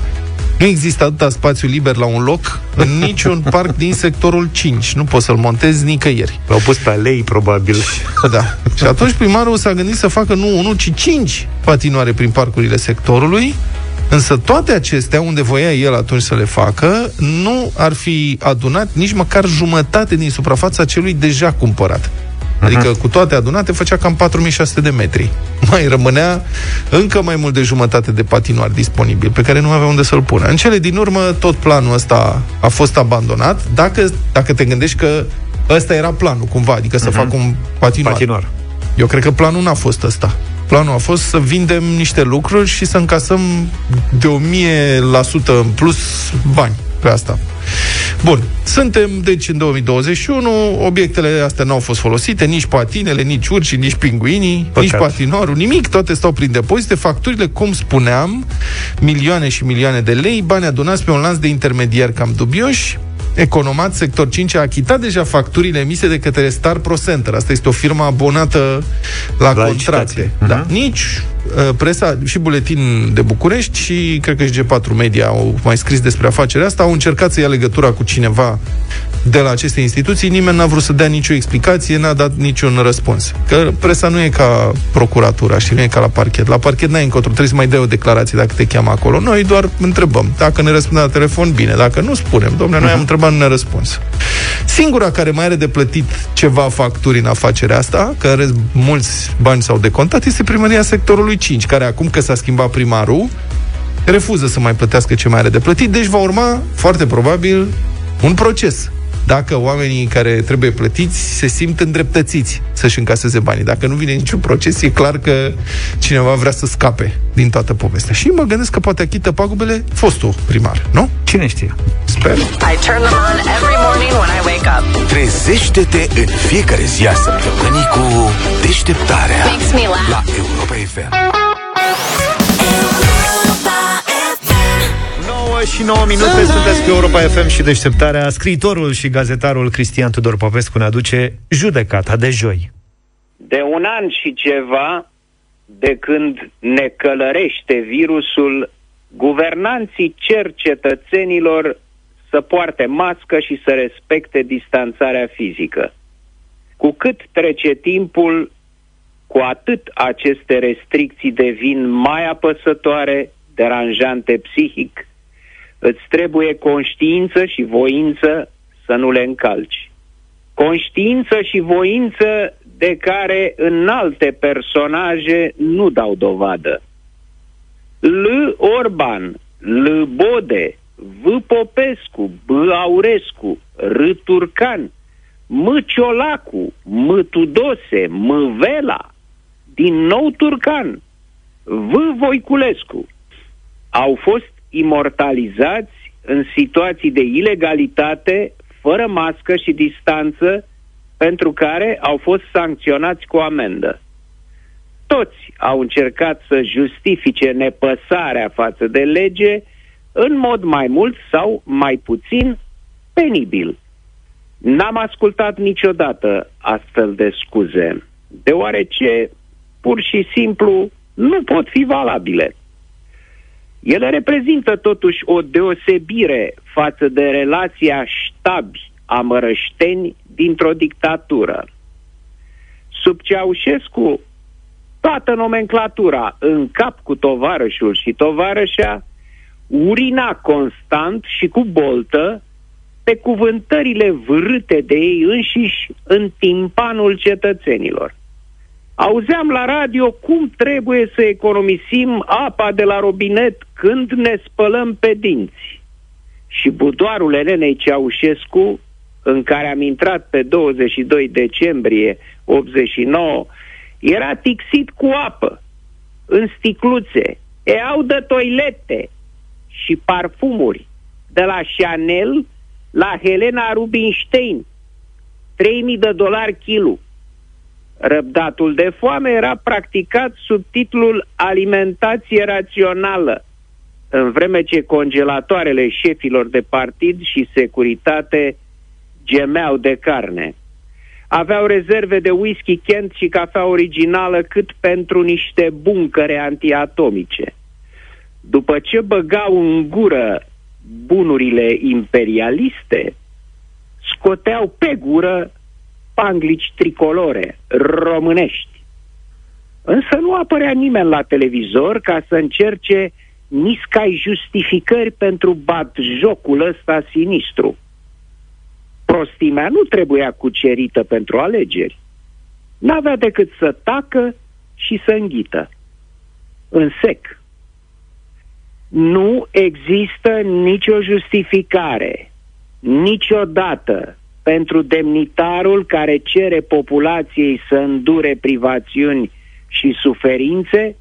Speaker 2: Nu există atâta spațiu liber la un loc în *laughs* niciun parc din sectorul 5. Nu poți să-l montezi nicăieri.
Speaker 1: L-au pus pe alei, probabil. *laughs*
Speaker 2: Da. Și atunci primarul s-a gândit să facă nu unul, ci cinci patinoare prin parcurile sectorului, Însă toate acestea, unde voia el atunci să le facă, nu ar fi adunat nici măcar jumătate din suprafața celui deja cumpărat. Adică cu toate adunate făcea cam 4600 de metri. Mai rămânea încă mai mult de jumătate de patinoar disponibil, pe care nu avea unde să-l pună. În cele din urmă, tot planul ăsta a fost abandonat, dacă, dacă te gândești că ăsta era planul, cumva, adică să uh-huh. fac un patinoar.
Speaker 1: Patinoar.
Speaker 2: Eu cred că planul n-a fost ăsta. Planul a fost să vindem niște lucruri și să încasăm de 1000% în plus bani pe asta. Bun, suntem deci în 2021, obiectele astea n-au fost folosite, nici patinele, nici urși, nici pinguinii, Păcat. nici patinoarul, nimic, toate stau prin depozite, facturile, cum spuneam, milioane și milioane de lei, bani adunați pe un lanț de intermediari cam dubioși, Economat, sector 5, a achitat deja facturile emise de către Star Pro Center. Asta este o firmă abonată la, la contracte. Da. Uh-huh. Nici uh, presa și buletin de București și cred că și G4 Media au mai scris despre afacerea asta, au încercat să ia legătura cu cineva de la aceste instituții, nimeni n-a vrut să dea nicio explicație, n-a dat niciun răspuns. Că presa nu e ca procuratura și nu e ca la parchet. La parchet n-ai încotro, trebuie să mai dai o declarație dacă te cheamă acolo. Noi doar întrebăm. Dacă ne răspunde la telefon, bine. Dacă nu, spunem. Domnule, noi am întrebat, nu ne răspuns. Singura care mai are de plătit ceva facturi în afacerea asta, care mulți bani s-au decontat, este primăria sectorului 5, care acum că s-a schimbat primarul, refuză să mai plătească ce mai are de plătit, deci va urma, foarte probabil, un proces dacă oamenii care trebuie plătiți se simt îndreptățiți să-și încaseze banii. Dacă nu vine niciun proces, e clar că cineva vrea să scape din toată povestea. Și mă gândesc că poate achită pagubele fostul primar, nu?
Speaker 1: Cine știe?
Speaker 2: Sper.
Speaker 14: I turn them on every morning when I wake up.
Speaker 15: Trezește-te în fiecare zi a săptămânii cu deșteptarea
Speaker 14: Makes me laugh.
Speaker 15: la Europa FM.
Speaker 1: Și 9 minute sunteți pe Europa FM și deșteptarea. Scriitorul și gazetarul Cristian Tudor Popescu ne aduce judecata de joi.
Speaker 16: De un an și ceva de când ne călărește virusul, guvernanții cer cetățenilor să poarte mască și să respecte distanțarea fizică. Cu cât trece timpul, cu atât aceste restricții devin mai apăsătoare, deranjante psihic, îți trebuie conștiință și voință să nu le încalci. Conștiință și voință de care în alte personaje nu dau dovadă. L. Orban, L. Bode, V. Popescu, B. Aurescu, R. Turcan, M. Ciolacu, M. Tudose, M. Vela, din nou Turcan, V. Voiculescu, au fost imortalizați în situații de ilegalitate, fără mască și distanță, pentru care au fost sancționați cu amendă. Toți au încercat să justifice nepăsarea față de lege în mod mai mult sau mai puțin penibil. N-am ascultat niciodată astfel de scuze, deoarece pur și simplu nu pot fi valabile. Ele reprezintă totuși o deosebire față de relația ștabi amărășteni dintr-o dictatură. Sub Ceaușescu, toată nomenclatura în cap cu tovarășul și tovarășa urina constant și cu boltă pe cuvântările vârâte de ei înșiși în timpanul cetățenilor. Auzeam la radio cum trebuie să economisim apa de la robinet când ne spălăm pe dinți. Și budoarul Elenei Ceaușescu, în care am intrat pe 22 decembrie 89, era tixit cu apă, în sticluțe, eau de toilete și parfumuri, de la Chanel la Helena Rubinstein, 3000 de dolari kilo. Răbdatul de foame era practicat sub titlul alimentație rațională, în vreme ce congelatoarele șefilor de partid și securitate gemeau de carne. Aveau rezerve de whisky Kent și cafea originală cât pentru niște buncăre antiatomice. După ce băgau în gură bunurile imperialiste, scoteau pe gură panglici tricolore, românești. Însă nu apărea nimeni la televizor ca să încerce niscai justificări pentru bat jocul ăsta sinistru. Prostimea nu trebuia cucerită pentru alegeri. N-avea decât să tacă și să înghită. În sec. Nu există nicio justificare, niciodată, pentru demnitarul care cere populației să îndure privațiuni și suferințe,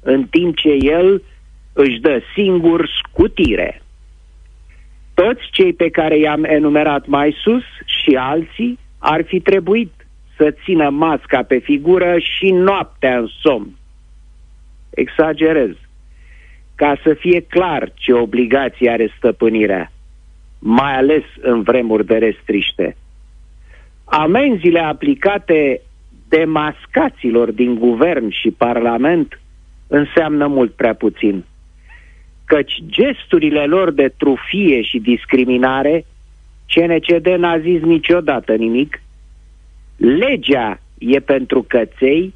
Speaker 16: în timp ce el își dă singur scutire. Toți cei pe care i-am enumerat mai sus și alții ar fi trebuit să țină masca pe figură și noaptea în somn. Exagerez. Ca să fie clar ce obligație are stăpânirea mai ales în vremuri de restriște. Amenziile aplicate demascaților din guvern și parlament înseamnă mult prea puțin. Căci gesturile lor de trufie și discriminare, CNCD n-a zis niciodată nimic, legea e pentru căței,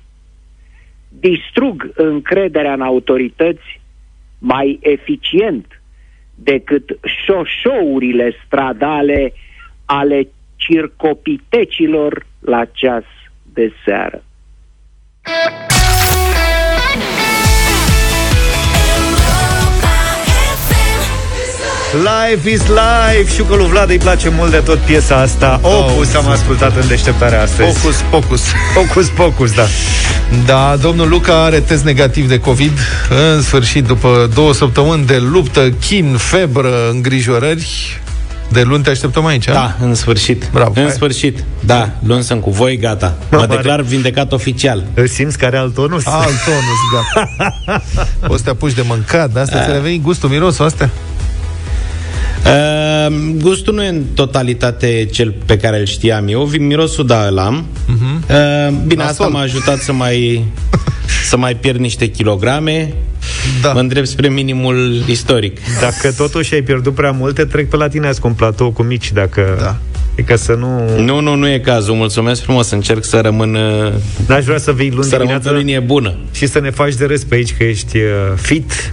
Speaker 16: distrug încrederea în autorități mai eficient decât șoșourile stradale ale circopitecilor la ceas de seară.
Speaker 1: Life is life Și lui Vlad îi place mult de tot piesa asta Opus am ascultat în deșteptarea astăzi
Speaker 2: Focus, focus.
Speaker 1: Focus, focus, da
Speaker 2: Da, domnul Luca are test negativ de COVID. În sfârșit, după două săptămâni de luptă, chin, febră, îngrijorări, de luni te așteptăm aici, a?
Speaker 3: Da, în sfârșit.
Speaker 2: Bravo.
Speaker 3: În
Speaker 2: Hai.
Speaker 3: sfârșit. Da, luni sunt cu voi, gata. Mă
Speaker 1: Mare.
Speaker 3: declar vindecat oficial.
Speaker 1: Îl simți care alt tonus?
Speaker 2: Alt tonus, gata. *laughs* Poți să te apuci de mâncat, de asta ți-a revenit gustul, mirosul astea?
Speaker 3: Uh, gustul nu e în totalitate cel pe care îl știam eu. Vi- Mirosul, da, îl am. Uh-huh. Uh, bine, asta
Speaker 2: Nasol.
Speaker 3: m-a ajutat să mai *laughs* să mai pierd niște kilograme.
Speaker 2: Da.
Speaker 3: Mă îndrept spre minimul istoric.
Speaker 1: Dacă totuși ai pierdut prea multe, trec pe la tine azi cu un platou cu mici, dacă...
Speaker 2: Da.
Speaker 1: E ca să nu...
Speaker 3: Nu, nu, nu e cazul. Mulțumesc frumos. Încerc să rămân uh,
Speaker 1: N-aș vrea să vii luni
Speaker 3: să rămân pe
Speaker 1: dimineață
Speaker 3: linie bună.
Speaker 1: și să ne faci de râs pe aici că ești uh, fit.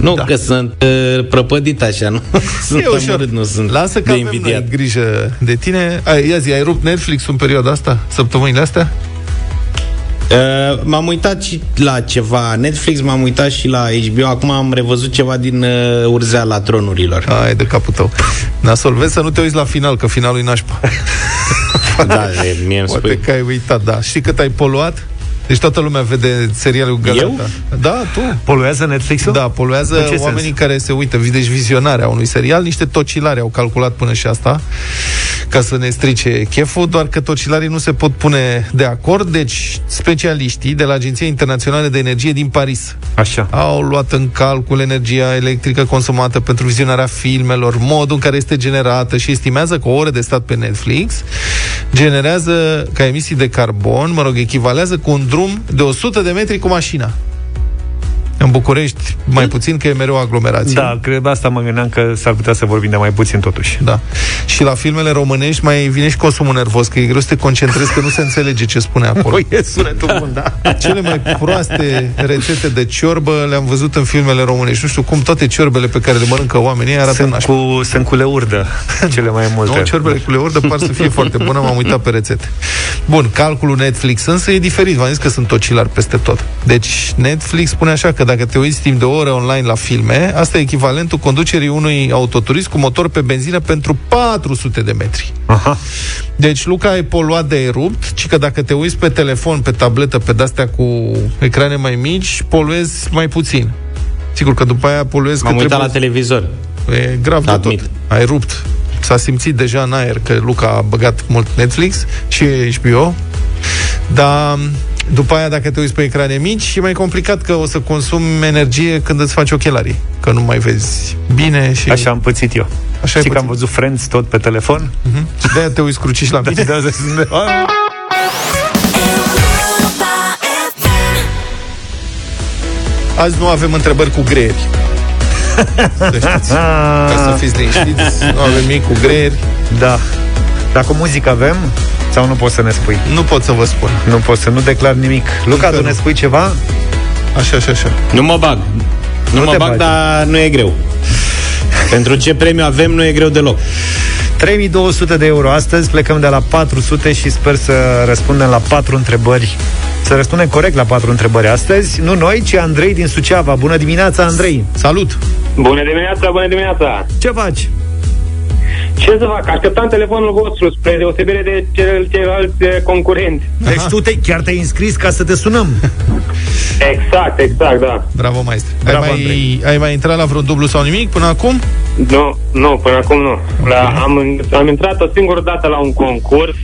Speaker 3: Nu, da. că sunt uh, prăpădit așa, nu? *laughs* sunt
Speaker 2: E ușor.
Speaker 3: amărât, nu sunt
Speaker 2: Lasă că
Speaker 3: de
Speaker 2: avem
Speaker 3: invidiat.
Speaker 2: noi grijă de tine. Ai, ia zi, ai rupt Netflix în perioada asta? Săptămânile astea?
Speaker 3: Uh, m-am uitat și la ceva Netflix, m-am uitat și la HBO Acum am revăzut ceva din uh, Urzeala tronurilor
Speaker 2: Ai de capul tău. Nasol, vezi să nu te uiți la final, că finalul e nașpa. *laughs*
Speaker 3: Da, e, mie îmi
Speaker 2: Poate
Speaker 3: spui
Speaker 2: că ai uitat, da. Știi cât ai poluat? Deci toată lumea vede serialul Galata.
Speaker 3: Eu?
Speaker 2: Da, tu.
Speaker 1: Poluează Netflix-ul?
Speaker 2: Da, poluează
Speaker 1: În ce
Speaker 2: oamenii
Speaker 1: sens?
Speaker 2: care se uită, deci vizionarea unui serial, niște tocilari au calculat până și asta, ca să ne strice cheful, doar că tocilarii nu se pot pune de acord, deci specialiștii de la Agenția Internațională de Energie din Paris
Speaker 1: Așa.
Speaker 2: au luat în calcul energia electrică consumată pentru vizionarea filmelor, modul în care este generată și estimează că o oră de stat pe Netflix generează ca emisii de carbon, mă rog, echivalează cu un drum de 100 de metri cu mașina. În București, mai puțin, că e mereu aglomerație.
Speaker 1: Da, cred asta mă gândeam că s-ar putea să vorbim de mai puțin totuși.
Speaker 2: Da. Și la filmele românești mai vine și consumul nervos, că e greu să te concentrezi, că nu se înțelege ce spune acolo.
Speaker 1: e sunetul bun, da. *laughs*
Speaker 2: Cele mai proaste rețete de ciorbă le-am văzut în filmele românești. Nu știu cum toate ciorbele pe care le mănâncă oamenii arată
Speaker 1: Sunt
Speaker 2: nașpa.
Speaker 1: cu, sunt cu leurdă, *laughs* cele mai multe.
Speaker 2: Nu, ciorbele cu leurdă par să fie foarte bune, m-am uitat pe rețete. Bun, calculul Netflix însă e diferit, v-am zis că sunt tocilari peste tot. Deci Netflix spune așa că dacă te uiți timp de o oră online la filme, asta e echivalentul conducerii unui autoturism cu motor pe benzină pentru 400 de metri.
Speaker 1: Aha.
Speaker 2: Deci Luca e poluat de erupt, ci că dacă te uiți pe telefon, pe tabletă, pe de-astea cu ecrane mai mici, poluezi mai puțin. Sigur că după aia poluezi
Speaker 3: M-am
Speaker 2: că
Speaker 3: uitat la
Speaker 2: trebuie...
Speaker 3: televizor
Speaker 2: E grav de
Speaker 3: Admit.
Speaker 2: tot. Ai rupt. S-a simțit deja în aer că Luca a băgat mult Netflix și HBO, dar după aia, dacă te uiți pe ecrane mici, e mai complicat că o să consumi energie când îți faci ochelarii. Că nu mai vezi bine și...
Speaker 1: Așa am pățit eu.
Speaker 2: Așa ai
Speaker 1: Și că am
Speaker 2: pățit.
Speaker 1: văzut Friends tot pe telefon.
Speaker 2: Mhm. Și de-aia te uiți cruciși la mine.
Speaker 1: De asta sunt de-
Speaker 2: Azi nu avem întrebări cu greieri. Să știți. Ca să fiți liniștiți, nu avem nimic cu greieri.
Speaker 1: Da. Dar cu muzică avem? Sau nu poți să ne spui?
Speaker 2: Nu pot să vă spun.
Speaker 1: Nu pot să nu declar nimic. Luca,
Speaker 2: Încă
Speaker 1: tu ne
Speaker 2: nu.
Speaker 1: spui ceva?
Speaker 2: Așa, așa, așa.
Speaker 3: Nu mă bag Nu,
Speaker 1: Nu
Speaker 3: mă
Speaker 1: te
Speaker 3: bag,
Speaker 1: bagi.
Speaker 3: dar nu e greu *laughs* Pentru ce premiu avem nu e greu deloc
Speaker 1: 3200 de euro astăzi, plecăm de la 400 și sper să răspundem la patru întrebări. Să răspundem corect la patru întrebări astăzi. Nu noi, ci Andrei din Suceava. Bună dimineața, Andrei!
Speaker 2: Salut!
Speaker 13: Bună dimineața, bună dimineața!
Speaker 1: Ce faci?
Speaker 13: Ce să fac? Așteptam telefonul vostru spre deosebire de cel, ceilalți eh, concurenți.
Speaker 1: Deci tu te, chiar te-ai înscris ca să te sunăm. *laughs*
Speaker 13: Exact, exact, da.
Speaker 2: Bravo, maestre. Ai
Speaker 1: Bravo,
Speaker 2: mai,
Speaker 1: Andrei.
Speaker 2: ai mai intrat la vreun dublu sau nimic până acum?
Speaker 13: Nu, nu, până acum nu. La, am, am intrat o singură dată la un concurs,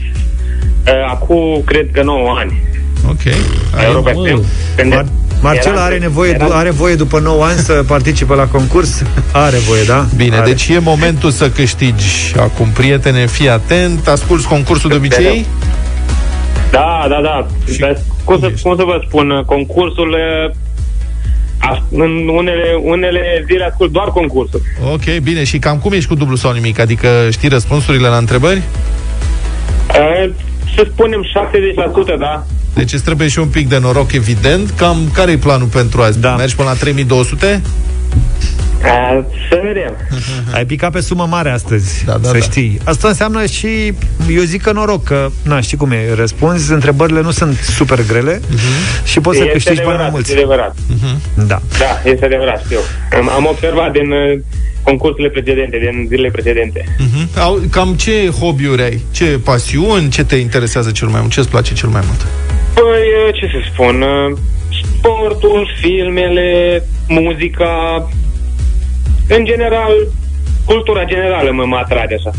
Speaker 13: eh, acum cred că 9 ani.
Speaker 2: Ok.
Speaker 13: La
Speaker 2: Ai,
Speaker 13: Europa
Speaker 3: mă.
Speaker 13: FM. Când
Speaker 1: Mar- Marcel
Speaker 13: era-
Speaker 1: are nevoie,
Speaker 13: era-
Speaker 1: are voie după 9 ani să participe la concurs? *laughs* Are voie, da?
Speaker 2: Bine,
Speaker 1: are.
Speaker 2: deci e momentul să câștigi acum, prietene, fii atent, asculți concursul de obicei?
Speaker 13: Da, da, da.
Speaker 2: Și
Speaker 13: Dar cum, să,
Speaker 2: cum ești?
Speaker 13: cum să vă spun, concursul... eh, a- în unele, unele zile ascult doar concursul.
Speaker 2: Ok, bine, și cam cum ești cu dublu sau nimic? Adică știi răspunsurile la întrebări?
Speaker 13: Eh, Să spunem 70%, da?
Speaker 2: Deci îți trebuie și un pic de noroc, evident. Cam care e planul pentru azi?
Speaker 1: Da.
Speaker 2: Mergi până la 3200?
Speaker 13: A, să vedem. *laughs*
Speaker 1: Ai picat pe sumă mare astăzi,
Speaker 2: Da, da,
Speaker 1: să
Speaker 2: da.
Speaker 1: știi. Asta înseamnă și, eu zic că noroc, că, na, știi cum e, răspunzi, întrebările nu sunt super grele și poți să
Speaker 13: Este
Speaker 1: câștigi bani mai
Speaker 13: adevărat,
Speaker 1: mulți.
Speaker 13: este adevărat.
Speaker 1: Da.
Speaker 13: Da, este adevărat, știu. Am, am observat din uh, concursurile precedente, din zilele precedente.
Speaker 2: Mhm. Au, cam ce hobby-uri ai? Ce pasiuni? Ce te interesează cel mai mult? Ce îți place cel mai mult?
Speaker 13: Păi, uh, ce să spun, uh, sportul, filmele, muzica, în general, cultura generală mă, mă atrage așa.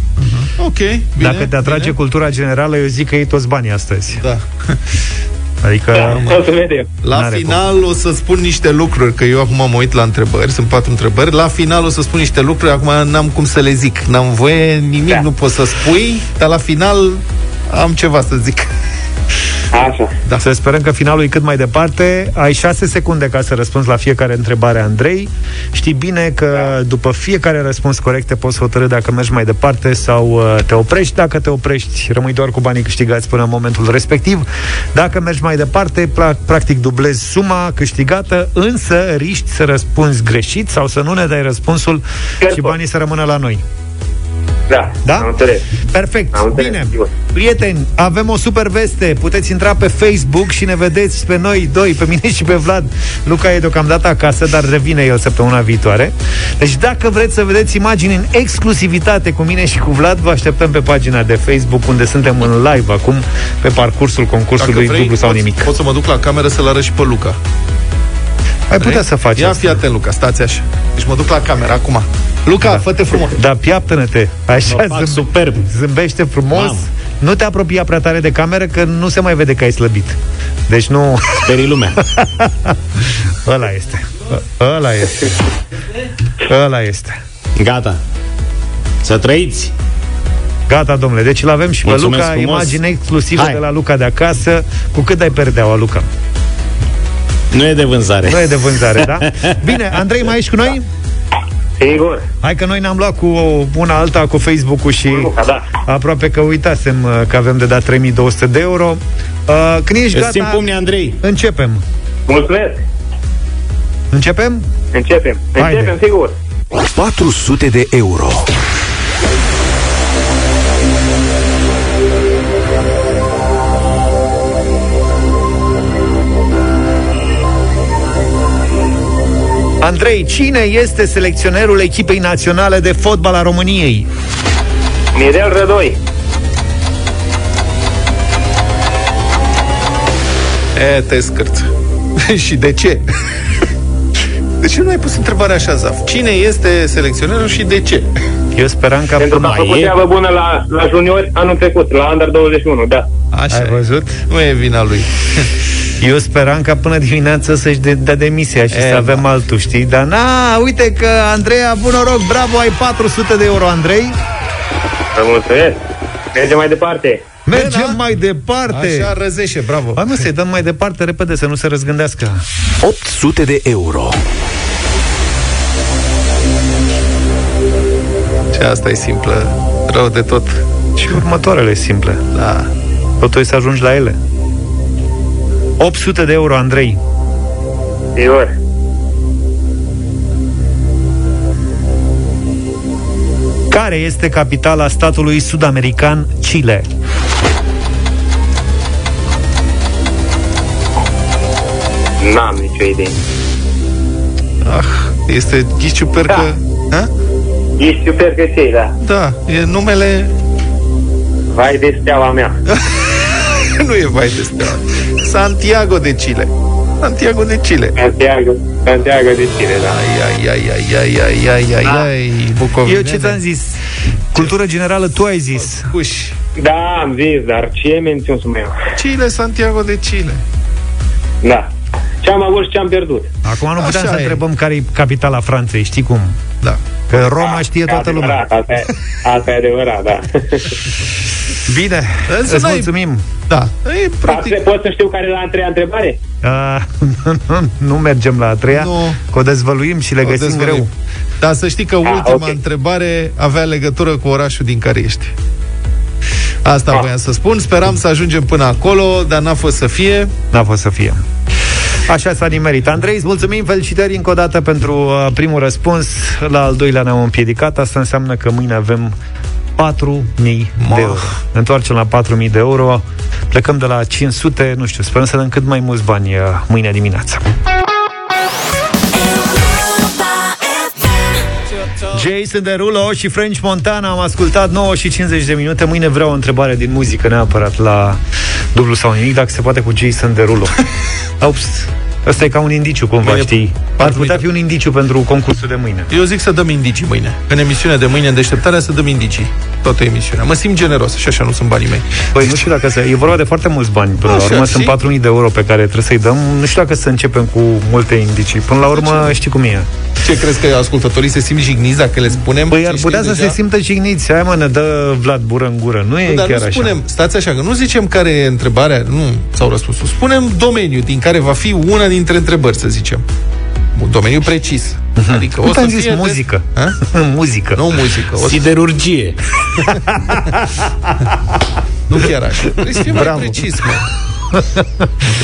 Speaker 2: Ok, bine.
Speaker 1: Dacă te atrage cultura generală, eu zic că iei toți banii astăzi.
Speaker 2: Da. *laughs*
Speaker 1: Adică...
Speaker 13: Da, o să vedem.
Speaker 2: La
Speaker 1: N-are
Speaker 2: final o să spun niște lucruri, că eu acum mă uit la întrebări, sunt patru întrebări. La final o să spun niște lucruri, acum n-am cum să le zic. N-am voie, nimic
Speaker 13: Da.
Speaker 2: nu pot să spui, dar la final am ceva să zic.
Speaker 13: Așa.
Speaker 1: Da. Să sperăm că finalul e cât mai departe. Ai șase secunde ca să răspunzi la fiecare întrebare, Andrei. Știi bine că
Speaker 13: Da.
Speaker 1: după fiecare răspuns corect te poți hotărâ dacă mergi mai departe sau uh, te oprești. Dacă te oprești, rămâi doar cu banii câștigați până în momentul respectiv. Dacă mergi mai departe, pra- practic dublezi suma câștigată, însă riști să răspunzi greșit sau să nu ne dai răspunsul și banii să rămână la noi.
Speaker 13: Da,
Speaker 1: Da?
Speaker 13: am înțeles.
Speaker 1: Perfect,
Speaker 13: Am înțeles,
Speaker 1: bine.
Speaker 13: sigur.
Speaker 1: Prieteni, avem o super veste. Puteți intra pe Facebook și ne vedeți pe noi doi, pe mine și pe Vlad. Luca e deocamdată acasă, dar revine el săptămâna viitoare. Deci dacă vreți să vedeți imagini în exclusivitate cu mine și cu Vlad, vă așteptăm pe pagina de Facebook, unde suntem în live acum, pe parcursul concursului dublu sau
Speaker 2: pot,
Speaker 1: nimic.
Speaker 2: pot să mă duc la cameră să-l arăt și pe Luca.
Speaker 1: Ai putea să faci
Speaker 2: Ia
Speaker 1: asta.
Speaker 2: fii atent, Luca, stați așa. Deci mă duc la cameră acum. Luca, da. fă-te frumos.
Speaker 1: Da, piaptă-ne-te. Așa,
Speaker 3: Mă fac superb.
Speaker 1: Zâmbește frumos.
Speaker 3: Mamă.
Speaker 1: Nu te apropia prea tare de cameră, că nu se mai vede că ai slăbit. Deci nu...
Speaker 3: Sperii lumea. *laughs*
Speaker 1: Ăla este. Ă- Ăla este. Ăla este.
Speaker 3: Gata. Să trăiți.
Speaker 1: Gata, domnule. Deci îl avem și
Speaker 3: Mulțumesc
Speaker 1: pe Luca,
Speaker 3: frumos.
Speaker 1: imagine exclusivă
Speaker 3: Hai.
Speaker 1: de la Luca de acasă. Cu cât dai perdeaua, Luca?
Speaker 3: Nu e de vânzare.
Speaker 1: Nu e de vânzare, da? *laughs* Bine, Andrei, mai ești cu noi?
Speaker 13: Sigur.
Speaker 1: Hai că noi ne-am luat cu una alta cu Facebook-ul și
Speaker 13: da.
Speaker 1: aproape că uitasem uh, că avem de dat 3200 de euro. Uh, Când ești
Speaker 3: Îți
Speaker 1: gata,
Speaker 3: țin pumnii, Andrei.
Speaker 1: începem.
Speaker 13: Mulțumesc.
Speaker 1: Începem?
Speaker 13: Începem.
Speaker 1: Haide.
Speaker 13: Începem, sigur.
Speaker 15: 400 de euro.
Speaker 1: Andrei, cine este selecționerul echipei naționale de fotbal a României?
Speaker 13: Mirel Rădoi.
Speaker 2: E, te scârt. *laughs* și de ce? *laughs* De ce nu ai pus întrebarea așa, Zaf? Cine este selecționerul și de ce?
Speaker 1: Eu speram că
Speaker 13: Pentru că a
Speaker 1: mai
Speaker 13: făcut
Speaker 1: e.
Speaker 13: treabă bună la, la juniori anul trecut, la Under 21, da.
Speaker 2: Așa
Speaker 1: Ai
Speaker 2: e.
Speaker 1: văzut?
Speaker 2: Nu e vina lui. *laughs*
Speaker 1: Eu speram ca până dimineață să-și de- dea demisia și
Speaker 2: E,
Speaker 1: să avem
Speaker 2: da.
Speaker 1: altul, știi? Dar na, uite că Andreea, bun noroc, bravo, ai 400 de euro, Andrei.
Speaker 13: Vă mulțumesc. Mergem mai departe.
Speaker 1: Mergem
Speaker 2: da?
Speaker 1: mai departe.
Speaker 2: Așa răzește, bravo.
Speaker 1: Hai mă, să-i dăm mai departe repede, să nu se răzgândească.
Speaker 15: 800 de euro.
Speaker 2: Și asta e simplă. Rău de tot.
Speaker 1: Și următoarele simple.
Speaker 2: Da.
Speaker 1: Totul să ajungi la ele. 800 de euro, Andrei.
Speaker 13: Sigur.
Speaker 1: Care este capitala statului sud-american Chile?
Speaker 13: N-am nicio idee.
Speaker 2: Ah, este ghiciu percă... Da.
Speaker 13: Ești super că cei, da.
Speaker 2: Da, e numele...
Speaker 13: Vai de steaua mea. *laughs* *laughs*
Speaker 2: nu e vai de steaua. Santiago de Chile. Santiago de Chile.
Speaker 13: Santiago, Santiago de Chile, da.
Speaker 2: Ai, ai, ai, ai, ai, ai, ai, ai, da. ai Bucovine.
Speaker 1: Eu ce ți-am zis? Cultură generală, tu ai zis.
Speaker 2: Uși.
Speaker 13: Da, am zis, dar ce mențiun sunt eu?
Speaker 2: Chile, Santiago de Chile.
Speaker 13: Da. Ce am avut și ce am pierdut.
Speaker 1: Acum nu
Speaker 2: putem
Speaker 1: să întrebăm care e capitala Franței, știi cum?
Speaker 2: Da.
Speaker 1: Că Roma da, știe toată
Speaker 13: adevărat, lumea. Asta e, asta e adevărat, da. *laughs*
Speaker 1: Bine,
Speaker 2: Însă
Speaker 1: îți
Speaker 2: n-ai-
Speaker 1: mulțumim.
Speaker 2: Da. E, practic,
Speaker 13: Asta, pot să știu care e la a treia întrebare?
Speaker 1: Uh, nu mergem la a treia,
Speaker 2: Nu.
Speaker 1: că o dezvăluim și le
Speaker 2: o
Speaker 1: găsim
Speaker 2: dezvăluim.
Speaker 1: greu.
Speaker 2: Dar să știi că ultima
Speaker 13: ok.
Speaker 2: întrebare avea legătură cu orașul din care ești. Asta
Speaker 13: Ah.
Speaker 2: voiam să spun. Speram să ajungem până acolo, dar n-a fost să fie.
Speaker 1: N-a fost să fie. Așa s-a nimerit. Andrei, îți mulțumim, felicitări încă o dată pentru uh, primul răspuns. La al doilea ne-am împiedicat. Asta înseamnă că mâine avem 4.000 de euro. Ne întoarcem la 4.000 de euro, plecăm de la 500, nu știu, sperăm să dăm cât mai mulți bani uh, mâine dimineață. Jason Derulo și French Montana Am ascultat 9 și 50 de minute. Mâine vreau o întrebare din muzică neapărat La dublu sau nimic Dacă se poate cu Jason Derulo. *laughs* Ups, Asta e ca un indiciu, cumva, mâine, știi? Ar putea fi un indiciu pentru concursul de mâine.
Speaker 2: Eu zic să dăm indicii mâine. În emisiunea de mâine, în deșteptarea, să dăm indicii. Toată emisiunea. Mă simt generos și așa nu sunt banii mei.
Speaker 1: Păi nu știu dacă să... E vorba de foarte mulți bani. Până așa, la urmă sunt 4.000 de euro pe care trebuie să-i dăm. Nu știu dacă să începem cu multe indicii. Până la urmă, știi cum e.
Speaker 2: Ce crezi că ascultătorii se simt jigniți dacă le spunem?
Speaker 1: Păi ar putea să deja? se simtă jigniți. Hai mă, ne dă Vlad bură în gură. Nu e nu, dar chiar
Speaker 2: nu spunem, așa. stați așa, că nu zicem care e întrebarea, nu, sau răspunsul. Spunem domeniul din care va fi una dintre întrebări, să zicem. Un domeniu precis.
Speaker 1: Uh-huh. Adică o să zis muzică. De... *laughs* muzică.
Speaker 2: Nu muzică.
Speaker 3: O Siderurgie. *laughs* *laughs*
Speaker 2: nu chiar așa. Trebuie să fie mai precis, mă.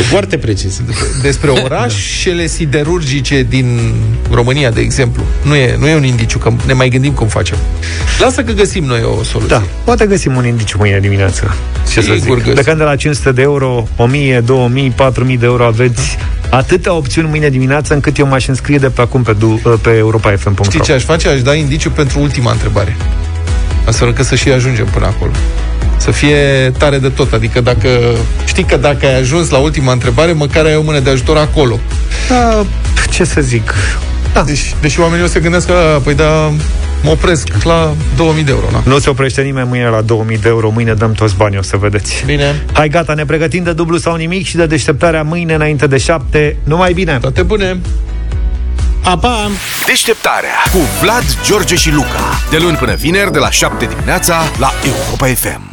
Speaker 3: E foarte precis.
Speaker 2: Despre orașele siderurgice din România, de exemplu. Nu e, nu e un indiciu, că ne mai gândim cum facem. Lasă că găsim noi o soluție.
Speaker 1: Da, poate găsim un indiciu mâine dimineață. Ce Sigur să zic. Găsim. Plecând de la 500 de euro, 1000, 2000, 4000 de euro aveți atâtea opțiuni mâine dimineață încât eu m-aș înscrie de pe acum pe, pe europa.fm.ro
Speaker 2: Știi ce aș face? Aș da indiciu pentru ultima întrebare. Astfel încât să și ajungem până acolo să fie tare de tot. Adică dacă știi că dacă ai ajuns la ultima întrebare, măcar ai o mână de ajutor acolo.
Speaker 1: Da, ce să zic?
Speaker 2: Da. Deci, deși oamenii o să gândesc că, păi da, mă opresc la 2000 de euro. Na.
Speaker 1: Nu se oprește nimeni mâine la 2000 de euro, mâine dăm toți banii, o să vedeți.
Speaker 2: Bine.
Speaker 1: Hai gata, ne pregătim de dublu sau nimic și de deșteptarea mâine înainte de 7. Numai bine!
Speaker 2: Toate bune!
Speaker 3: Apa!
Speaker 15: Deșteptarea cu Vlad, George și Luca. De luni până vineri, de la 7 dimineața, la Europa FM.